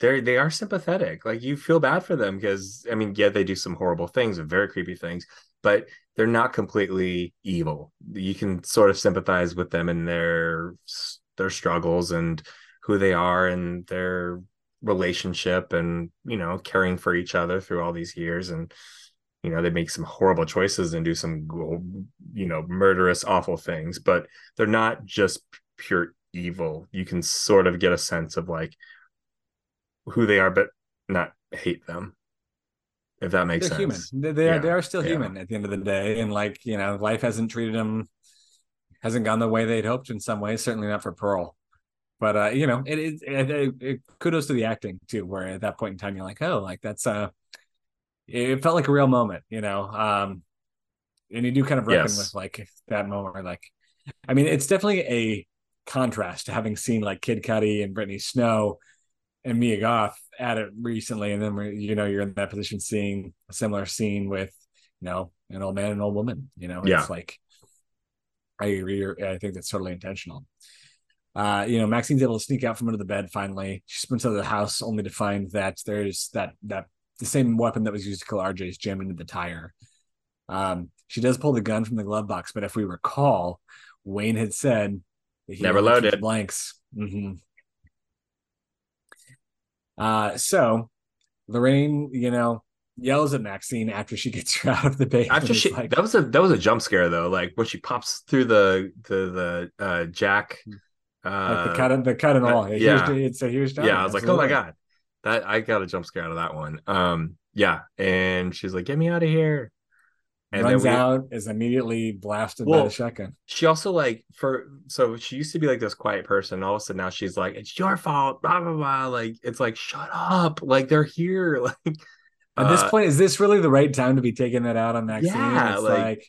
Speaker 2: they they are sympathetic. Like you feel bad for them because I mean, yeah, they do some horrible things and very creepy things, but they're not completely evil. You can sort of sympathize with them and their their struggles and who they are and their relationship and you know caring for each other through all these years. And you know they make some horrible choices and do some you know murderous awful things but they're not just pure evil. You can sort of get a sense of like who they are but not hate them if that makes
Speaker 1: they're
Speaker 2: sense.
Speaker 1: human. They, they yeah. are they are still yeah. human at the end of the day. And like you know life hasn't treated them hasn't gone the way they'd hoped in some ways certainly not for pearl but uh, you know, it, it, it, it, kudos to the acting too. Where at that point in time, you're like, oh, like that's uh, it felt like a real moment, you know. Um, and you do kind of reckon yes. with like that moment, where like, I mean, it's definitely a contrast to having seen like Kid Cudi and Brittany Snow and Mia Goth at it recently, and then you know you're in that position seeing a similar scene with you know an old man and an old woman. You know,
Speaker 2: yeah.
Speaker 1: it's like I agree. I think that's totally intentional. Uh, you know, Maxine's able to sneak out from under the bed finally. She sprints out of the house only to find that there's that that the same weapon that was used to kill RJ is jammed into the tire. Um, she does pull the gun from the glove box, but if we recall, Wayne had said
Speaker 2: he never loaded
Speaker 1: blanks. Mm-hmm. Uh, so Lorraine, you know, yells at Maxine after she gets her out of the base.
Speaker 2: After she, like, that was a that was a jump scare though. Like when she pops through the the the uh, jack
Speaker 1: uh, like the cut and the cut and all.
Speaker 2: yeah,
Speaker 1: it's a huge.
Speaker 2: Yeah, I was like, oh my god, that I got a jump scare out of that one. Um, yeah, and she's like, get me out of here.
Speaker 1: and runs we, out, is immediately blasted well, by the shotgun.
Speaker 2: She also like for so she used to be like this quiet person. All of a sudden now she's like, "It's your fault." Blah blah blah. Like it's like, shut up. Like they're here. Like
Speaker 1: at uh, this point, is this really the right time to be taking that out on Maxine? Yeah, it's like, like,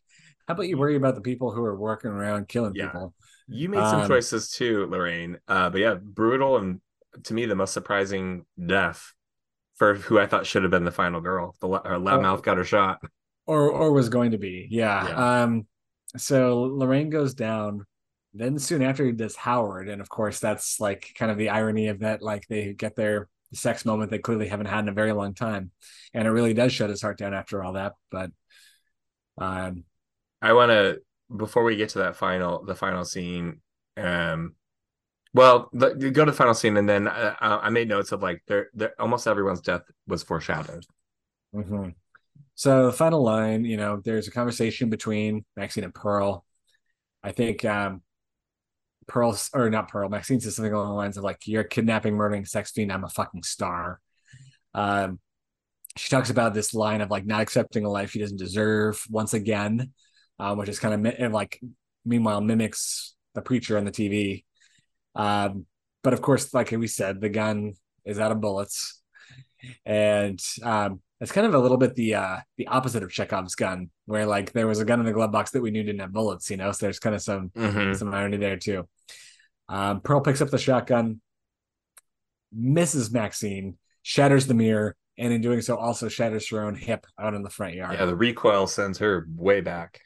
Speaker 1: how about you worry about the people who are working around killing yeah. people?
Speaker 2: You made some um, choices too, Lorraine. Uh, but yeah, brutal and to me the most surprising death for who I thought should have been the final girl. The her loudmouth got her shot,
Speaker 1: or or was going to be. Yeah. yeah. Um. So Lorraine goes down. Then soon after he does Howard, and of course that's like kind of the irony of that. Like they get their sex moment they clearly haven't had in a very long time, and it really does shut his heart down after all that. But um,
Speaker 2: I want to before we get to that final the final scene. Um, well, the, go to the final scene, and then uh, I made notes of like there, almost everyone's death was foreshadowed.
Speaker 1: Mm-hmm. So the final line, you know, there's a conversation between Maxine and Pearl. I think um, Pearl or not Pearl, Maxine says something along the lines of like, "You're kidnapping, murdering sex fiend. I'm a fucking star." Um, she talks about this line of like not accepting a life he doesn't deserve once again, um, which is kind of like meanwhile mimics the preacher on the TV um, but of course, like we said, the gun is out of bullets, and um, it's kind of a little bit the uh, the opposite of Chekhov's gun, where like there was a gun in the glove box that we knew didn't have bullets, you know. So there's kind of some mm-hmm. some irony there too. Um, Pearl picks up the shotgun, misses Maxine, shatters the mirror, and in doing so, also shatters her own hip out in the front yard.
Speaker 2: Yeah, the recoil sends her way back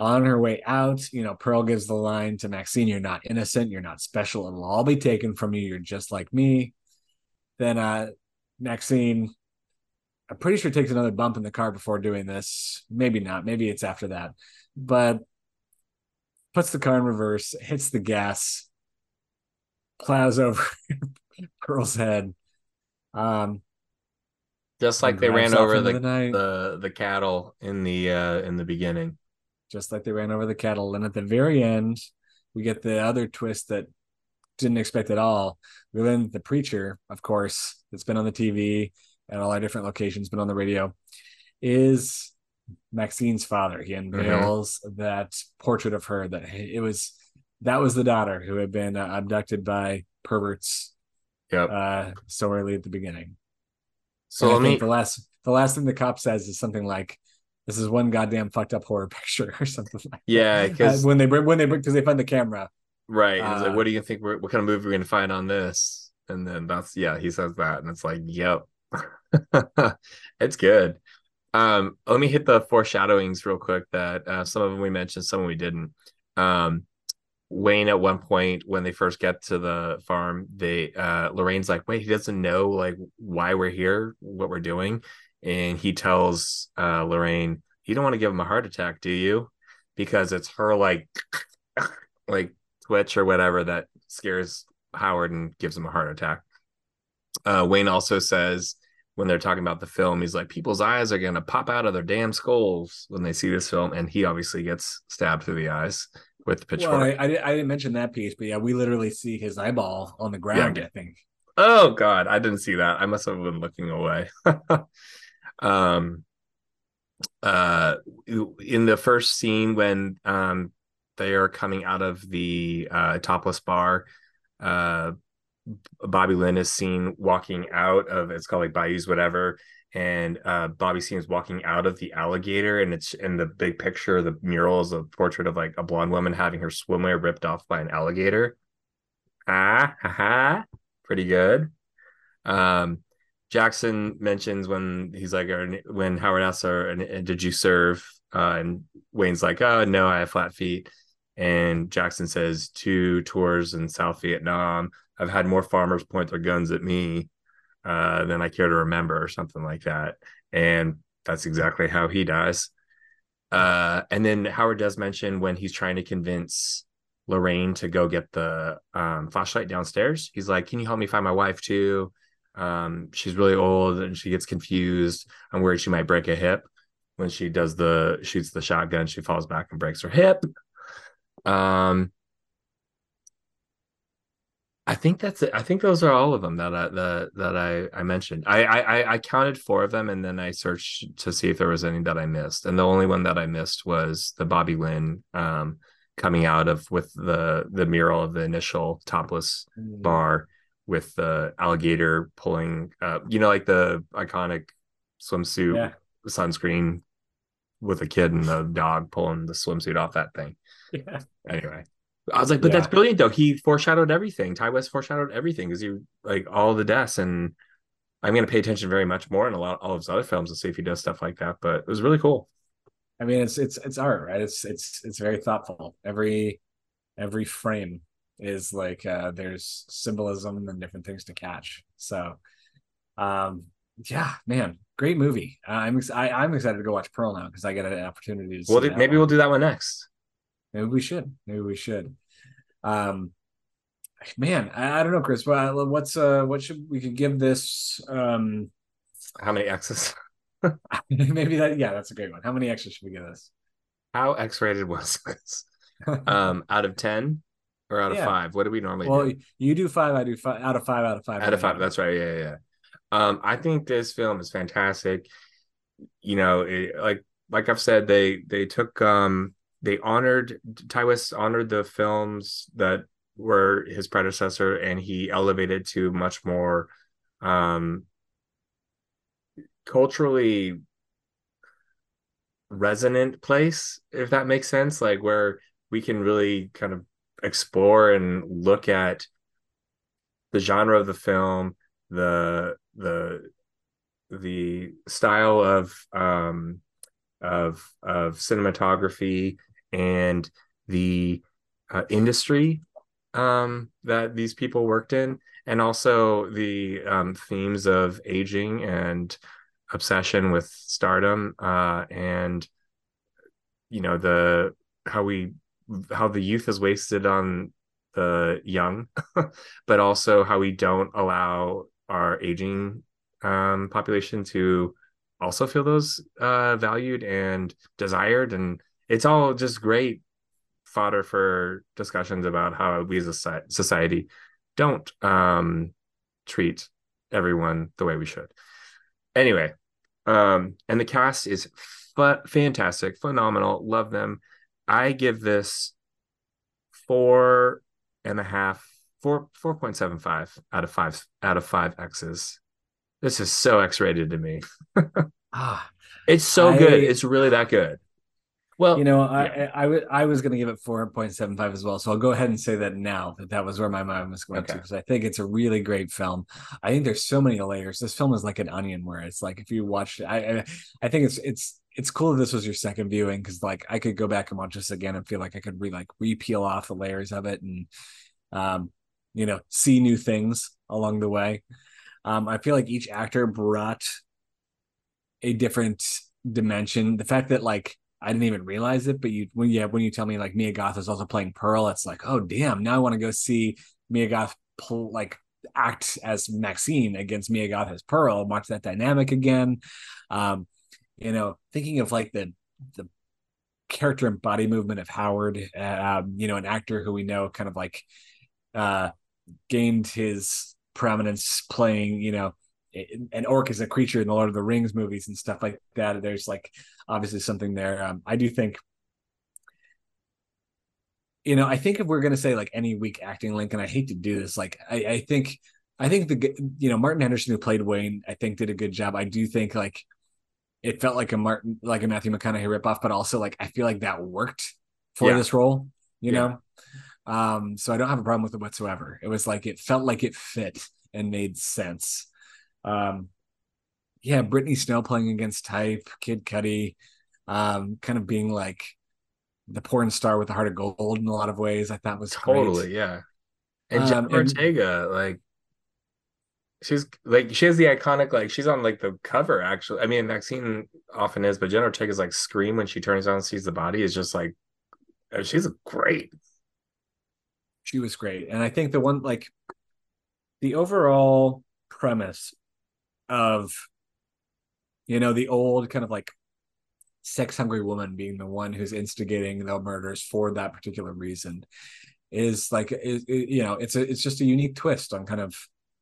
Speaker 1: on her way out, you know, Pearl gives the line to Maxine, You're not innocent, you're not special, it'll all be taken from you, you're just like me. Then uh Maxine, I'm pretty sure takes another bump in the car before doing this. Maybe not, maybe it's after that. But puts the car in reverse, hits the gas, plows over Pearl's head. Um
Speaker 2: just like they ran over the, the, the the cattle in the uh in the beginning
Speaker 1: just like they ran over the cattle. And at the very end, we get the other twist that didn't expect at all. We learn that the preacher, of course, that's been on the TV and all our different locations, been on the radio, is Maxine's father. He mm-hmm. unveils mm-hmm. that portrait of her that it was that was the daughter who had been uh, abducted by perverts.
Speaker 2: Yep.
Speaker 1: Uh, so early at the beginning.
Speaker 2: So let me...
Speaker 1: the last the last thing the cop says is something like, this is one goddamn fucked up horror picture or something like
Speaker 2: yeah because
Speaker 1: uh, when they bring when they bring because they find the camera.
Speaker 2: Right uh, like what do you think what kind of movie we're gonna find on this? And then that's yeah he says that and it's like yep it's good. Um let me hit the foreshadowings real quick that uh, some of them we mentioned some we didn't. Um Wayne at one point when they first get to the farm, they uh Lorraine's like, wait, he doesn't know like why we're here, what we're doing and he tells uh, Lorraine, "You don't want to give him a heart attack, do you?" Because it's her like like twitch or whatever that scares Howard and gives him a heart attack. Uh, Wayne also says when they're talking about the film, he's like, "People's eyes are gonna pop out of their damn skulls when they see this film," and he obviously gets stabbed through the eyes with the pitchfork. Well,
Speaker 1: I, I, I, didn't mention that piece, but yeah, we literally see his eyeball on the ground. Yeah. I think.
Speaker 2: Oh God, I didn't see that. I must have been looking away. um uh in the first scene when um they are coming out of the uh topless bar uh bobby lynn is seen walking out of it's called like bayous whatever and uh bobby seems walking out of the alligator and it's in the big picture the mural is a portrait of like a blonde woman having her swimwear ripped off by an alligator ah ha, ha. pretty good um Jackson mentions when he's like, when Howard asks her, "Did you serve?" Uh, and Wayne's like, "Oh no, I have flat feet." And Jackson says, two tours in South Vietnam. I've had more farmers point their guns at me uh, than I care to remember, or something like that. And that's exactly how he dies. Uh, and then Howard does mention when he's trying to convince Lorraine to go get the um, flashlight downstairs. He's like, "Can you help me find my wife too?" Um, she's really old and she gets confused. I'm worried she might break a hip when she does the shoots the shotgun. She falls back and breaks her hip. Um, I think that's it. I think those are all of them that I that that I I mentioned. I I I counted four of them and then I searched to see if there was any that I missed. And the only one that I missed was the Bobby Lynn um coming out of with the the mural of the initial topless mm. bar with the alligator pulling uh you know like the iconic swimsuit yeah. sunscreen with a kid and a dog pulling the swimsuit off that thing. Yeah. Anyway. I was like, but yeah. that's brilliant though. He foreshadowed everything. Ti West foreshadowed everything because he like all the deaths, and I'm going to pay attention very much more in a lot all of his other films to see if he does stuff like that. But it was really cool.
Speaker 1: I mean, it's it's it's art, right? It's it's it's very thoughtful. Every every frame is like uh there's symbolism and different things to catch. So, um, yeah, man, great movie. Uh, I'm I, I'm excited to go watch Pearl now because I get an opportunity
Speaker 2: to. Well, maybe one. we'll do that one next.
Speaker 1: Maybe we should. Maybe we should. Um, man, I, I don't know, Kris. Well, what's uh, what should we could give this? Um,
Speaker 2: how many X's?
Speaker 1: maybe that. Yeah, that's a great one. How many X's should we give this?
Speaker 2: How X-rated was this? um, out of ten or out of yeah. five? What do we normally well, do?
Speaker 1: you do five. I do five. Out of five. Out of five.
Speaker 2: Out of five. That's right. Yeah, yeah. Um, I think this film is fantastic. You know, it, like like I've said, they they took um they honored Ti West honored the films that were his predecessor, and he elevated to much more um, culturally resonant place, if that makes sense. Like where we can really kind of explore and look at the genre of the film, the the the style of um, of of cinematography and the uh, industry um, that these people worked in, and also the um, themes of aging and obsession with stardom, uh, and you know the how we how the youth is wasted on the young, but also how we don't allow our aging um, population to also feel those uh, valued and desired and it's all just great fodder for discussions about how we as a society don't um, treat everyone the way we should. Anyway, um, and the cast is fantastic, phenomenal, love them. I give this four and a half, four four point seven five out of five out of five X's. This is so X rated to me. ah, it's so I, good. It's really that good.
Speaker 1: Well, you know. I, I, I, I was going to give it 4.75 as well. So I'll go ahead and say that now that that was where my mind was going okay. to, because I think it's a really great film. I think there's so many layers. This film is like an onion where it's like, if you watch it, I, I, I think it's, it's, it's cool that this was your second viewing because like I could go back and watch this again and feel like I could re like re-peel off the layers of it and um you know see new things along the way. Um I feel like each actor brought a different dimension. The fact that like I didn't even realize it, but you when yeah when you tell me like Mia Goth is also playing Pearl, it's like oh damn, now I want to go see Mia Goth pull like act as Maxine against Mia Goth as Pearl, watch that dynamic again. Um, you know, thinking of like the the character and body movement of Howard, um, you know, an actor who we know kind of like uh gained his prominence playing, you know, an orc is a creature in the Lord of the Rings movies and stuff like that. There's like obviously something there. Um, I do think, you know, I think if we're gonna say like any weak acting link, and I hate to do this, like I, I think, I think the you know Martin Henderson who played Wayne, I think did a good job. I do think like it felt like a Martin, like a Matthew McConaughey ripoff, but also like I feel like that worked for yeah. this role. You yeah. know, um, so I don't have a problem with it whatsoever. It was like it felt like it fit and made sense. Um, yeah, Brittany Snow playing against type, Kid Cudi, um, kind of being like the porn star with the heart of gold in a lot of ways. I thought was
Speaker 2: totally
Speaker 1: great.
Speaker 2: yeah. And um, Ortega, and, like she's like she has the iconic like she's on like the cover actually. I mean, Maxine often is, but Jen Ortega's like scream when she turns on and sees the body is just like uh, she's great.
Speaker 1: She was great, and I think the one like the overall premise of you know the old kind of like sex hungry woman being the one who's instigating the murders for that particular reason is like is, you know it's a it's just a unique twist on kind of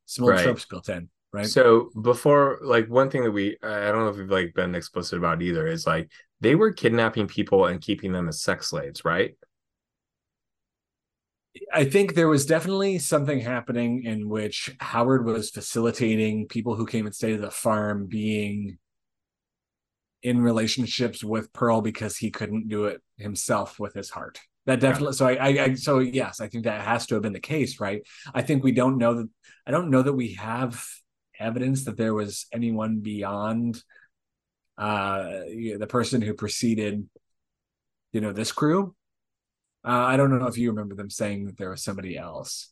Speaker 1: some old
Speaker 2: Right.
Speaker 1: tropes built in, right?
Speaker 2: So before, like one thing that we, I don't know if we've like been explicit about either, is like they were kidnapping people and keeping them as sex slaves, right?
Speaker 1: I think there was definitely something happening in which Howard was facilitating people who came and stayed at the farm being in relationships with Pearl because he couldn't do it himself with his heart. That definitely. So I, I, I, so yes, I think that has to have been the case, right? I think we don't know that. I don't know that we have evidence that there was anyone beyond uh the person who preceded, you know, this crew. Uh, I don't know if you remember them saying that there was somebody else.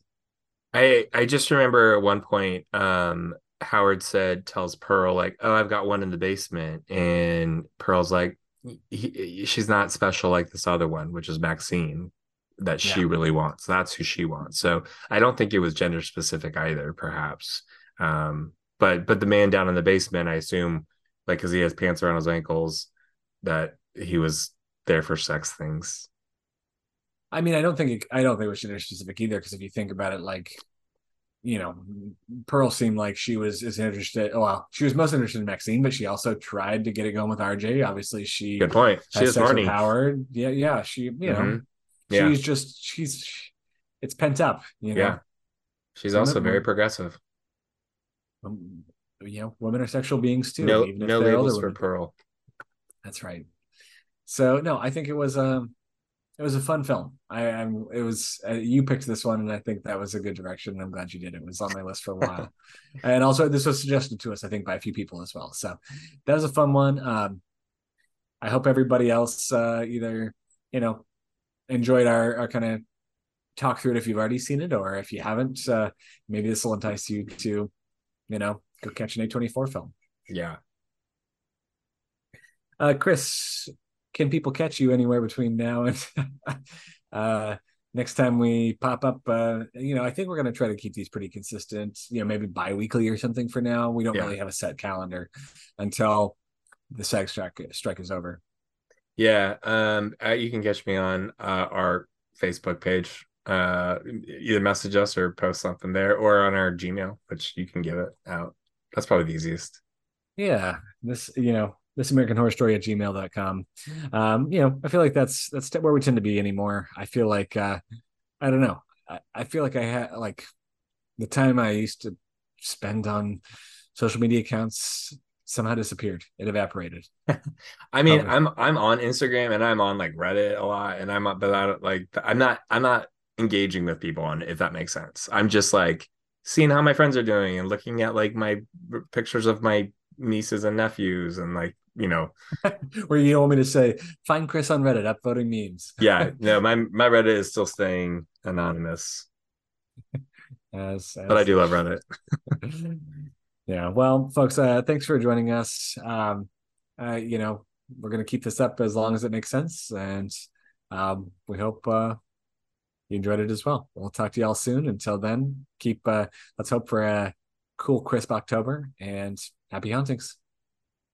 Speaker 2: I I just remember at one point, um, Howard said tells Pearl like, "Oh, I've got one in the basement," and Pearl's like, he, "She's not special like this other one, which is Maxine, that she
Speaker 1: Yeah.
Speaker 2: really wants. That's who she wants." So I don't think it was gender specific either, perhaps. Um, but but the man down in the basement, I assume, like, because he has pants around his ankles, that he was there for sex things.
Speaker 1: I mean, I don't think it, I don't think it was gender specific either. Because if you think about it, like, you know, Pearl seemed like she was as interested. oh, Well, she was most interested in Maxine, but she also tried to get it going with RJ. Obviously, she
Speaker 2: Good point. She
Speaker 1: has
Speaker 2: is
Speaker 1: sex. Howard. Yeah, yeah. She, you know,
Speaker 2: Mhm. Yeah.
Speaker 1: she's just she's it's pent up. You know,
Speaker 2: Yeah. She's also
Speaker 1: Women-
Speaker 2: very progressive.
Speaker 1: Um, you know, women are sexual beings too.
Speaker 2: No,
Speaker 1: even if
Speaker 2: no labels for. Pearl.
Speaker 1: That's right. So no, I think it was um it was a fun film. I I'm it was uh, you picked this one and I think that was a good direction. and I'm glad you did. It was on my list for a while. and also this was suggested to us I think by a few people as well. So that was a fun one. Um I hope everybody else uh either, you know, enjoyed our our kind of talk through it if you've already seen it or if you haven't, uh maybe this will entice you to, you know, go catch an A24 film.
Speaker 2: Yeah.
Speaker 1: Uh, Kris, can people catch you anywhere between now and uh, next time we pop up? Uh, you know, I think we're going to try to keep these pretty consistent. You know, maybe bi-weekly or something for now. We don't
Speaker 2: Yeah.
Speaker 1: really have a set calendar until the SAG strike strike is over.
Speaker 2: Yeah. Um, uh, you can catch me on uh, our Facebook page. Uh, either message us or post something there, or on our Gmail, which you can give it out. That's probably the easiest.
Speaker 1: Yeah, this you know this American Horror Story at gmail.com. Um, you know, I feel like that's that's where we tend to be anymore. I feel like uh, I don't know. I, I feel like I had like the time I used to spend on social media accounts somehow disappeared. It evaporated.
Speaker 2: I mean,
Speaker 1: Totally.
Speaker 2: I'm I'm on Instagram and I'm on like Reddit a lot, and I'm but I don't like I'm not I'm not engaging with people on if that makes sense. I'm just like seeing how my friends are doing and looking at like my pictures of my nieces and nephews and like you know.
Speaker 1: Where you don't want me to say, find Kris on Reddit upvoting memes.
Speaker 2: yeah no my my Reddit is still staying anonymous,
Speaker 1: As,
Speaker 2: but I do love Reddit.
Speaker 1: yeah well folks uh thanks for joining us. Um uh you know we're gonna keep this up as long as it makes sense and um we hope uh you enjoyed it as well. We'll talk to y'all soon. Until then keep uh let's hope for a cool crisp october and happy huntings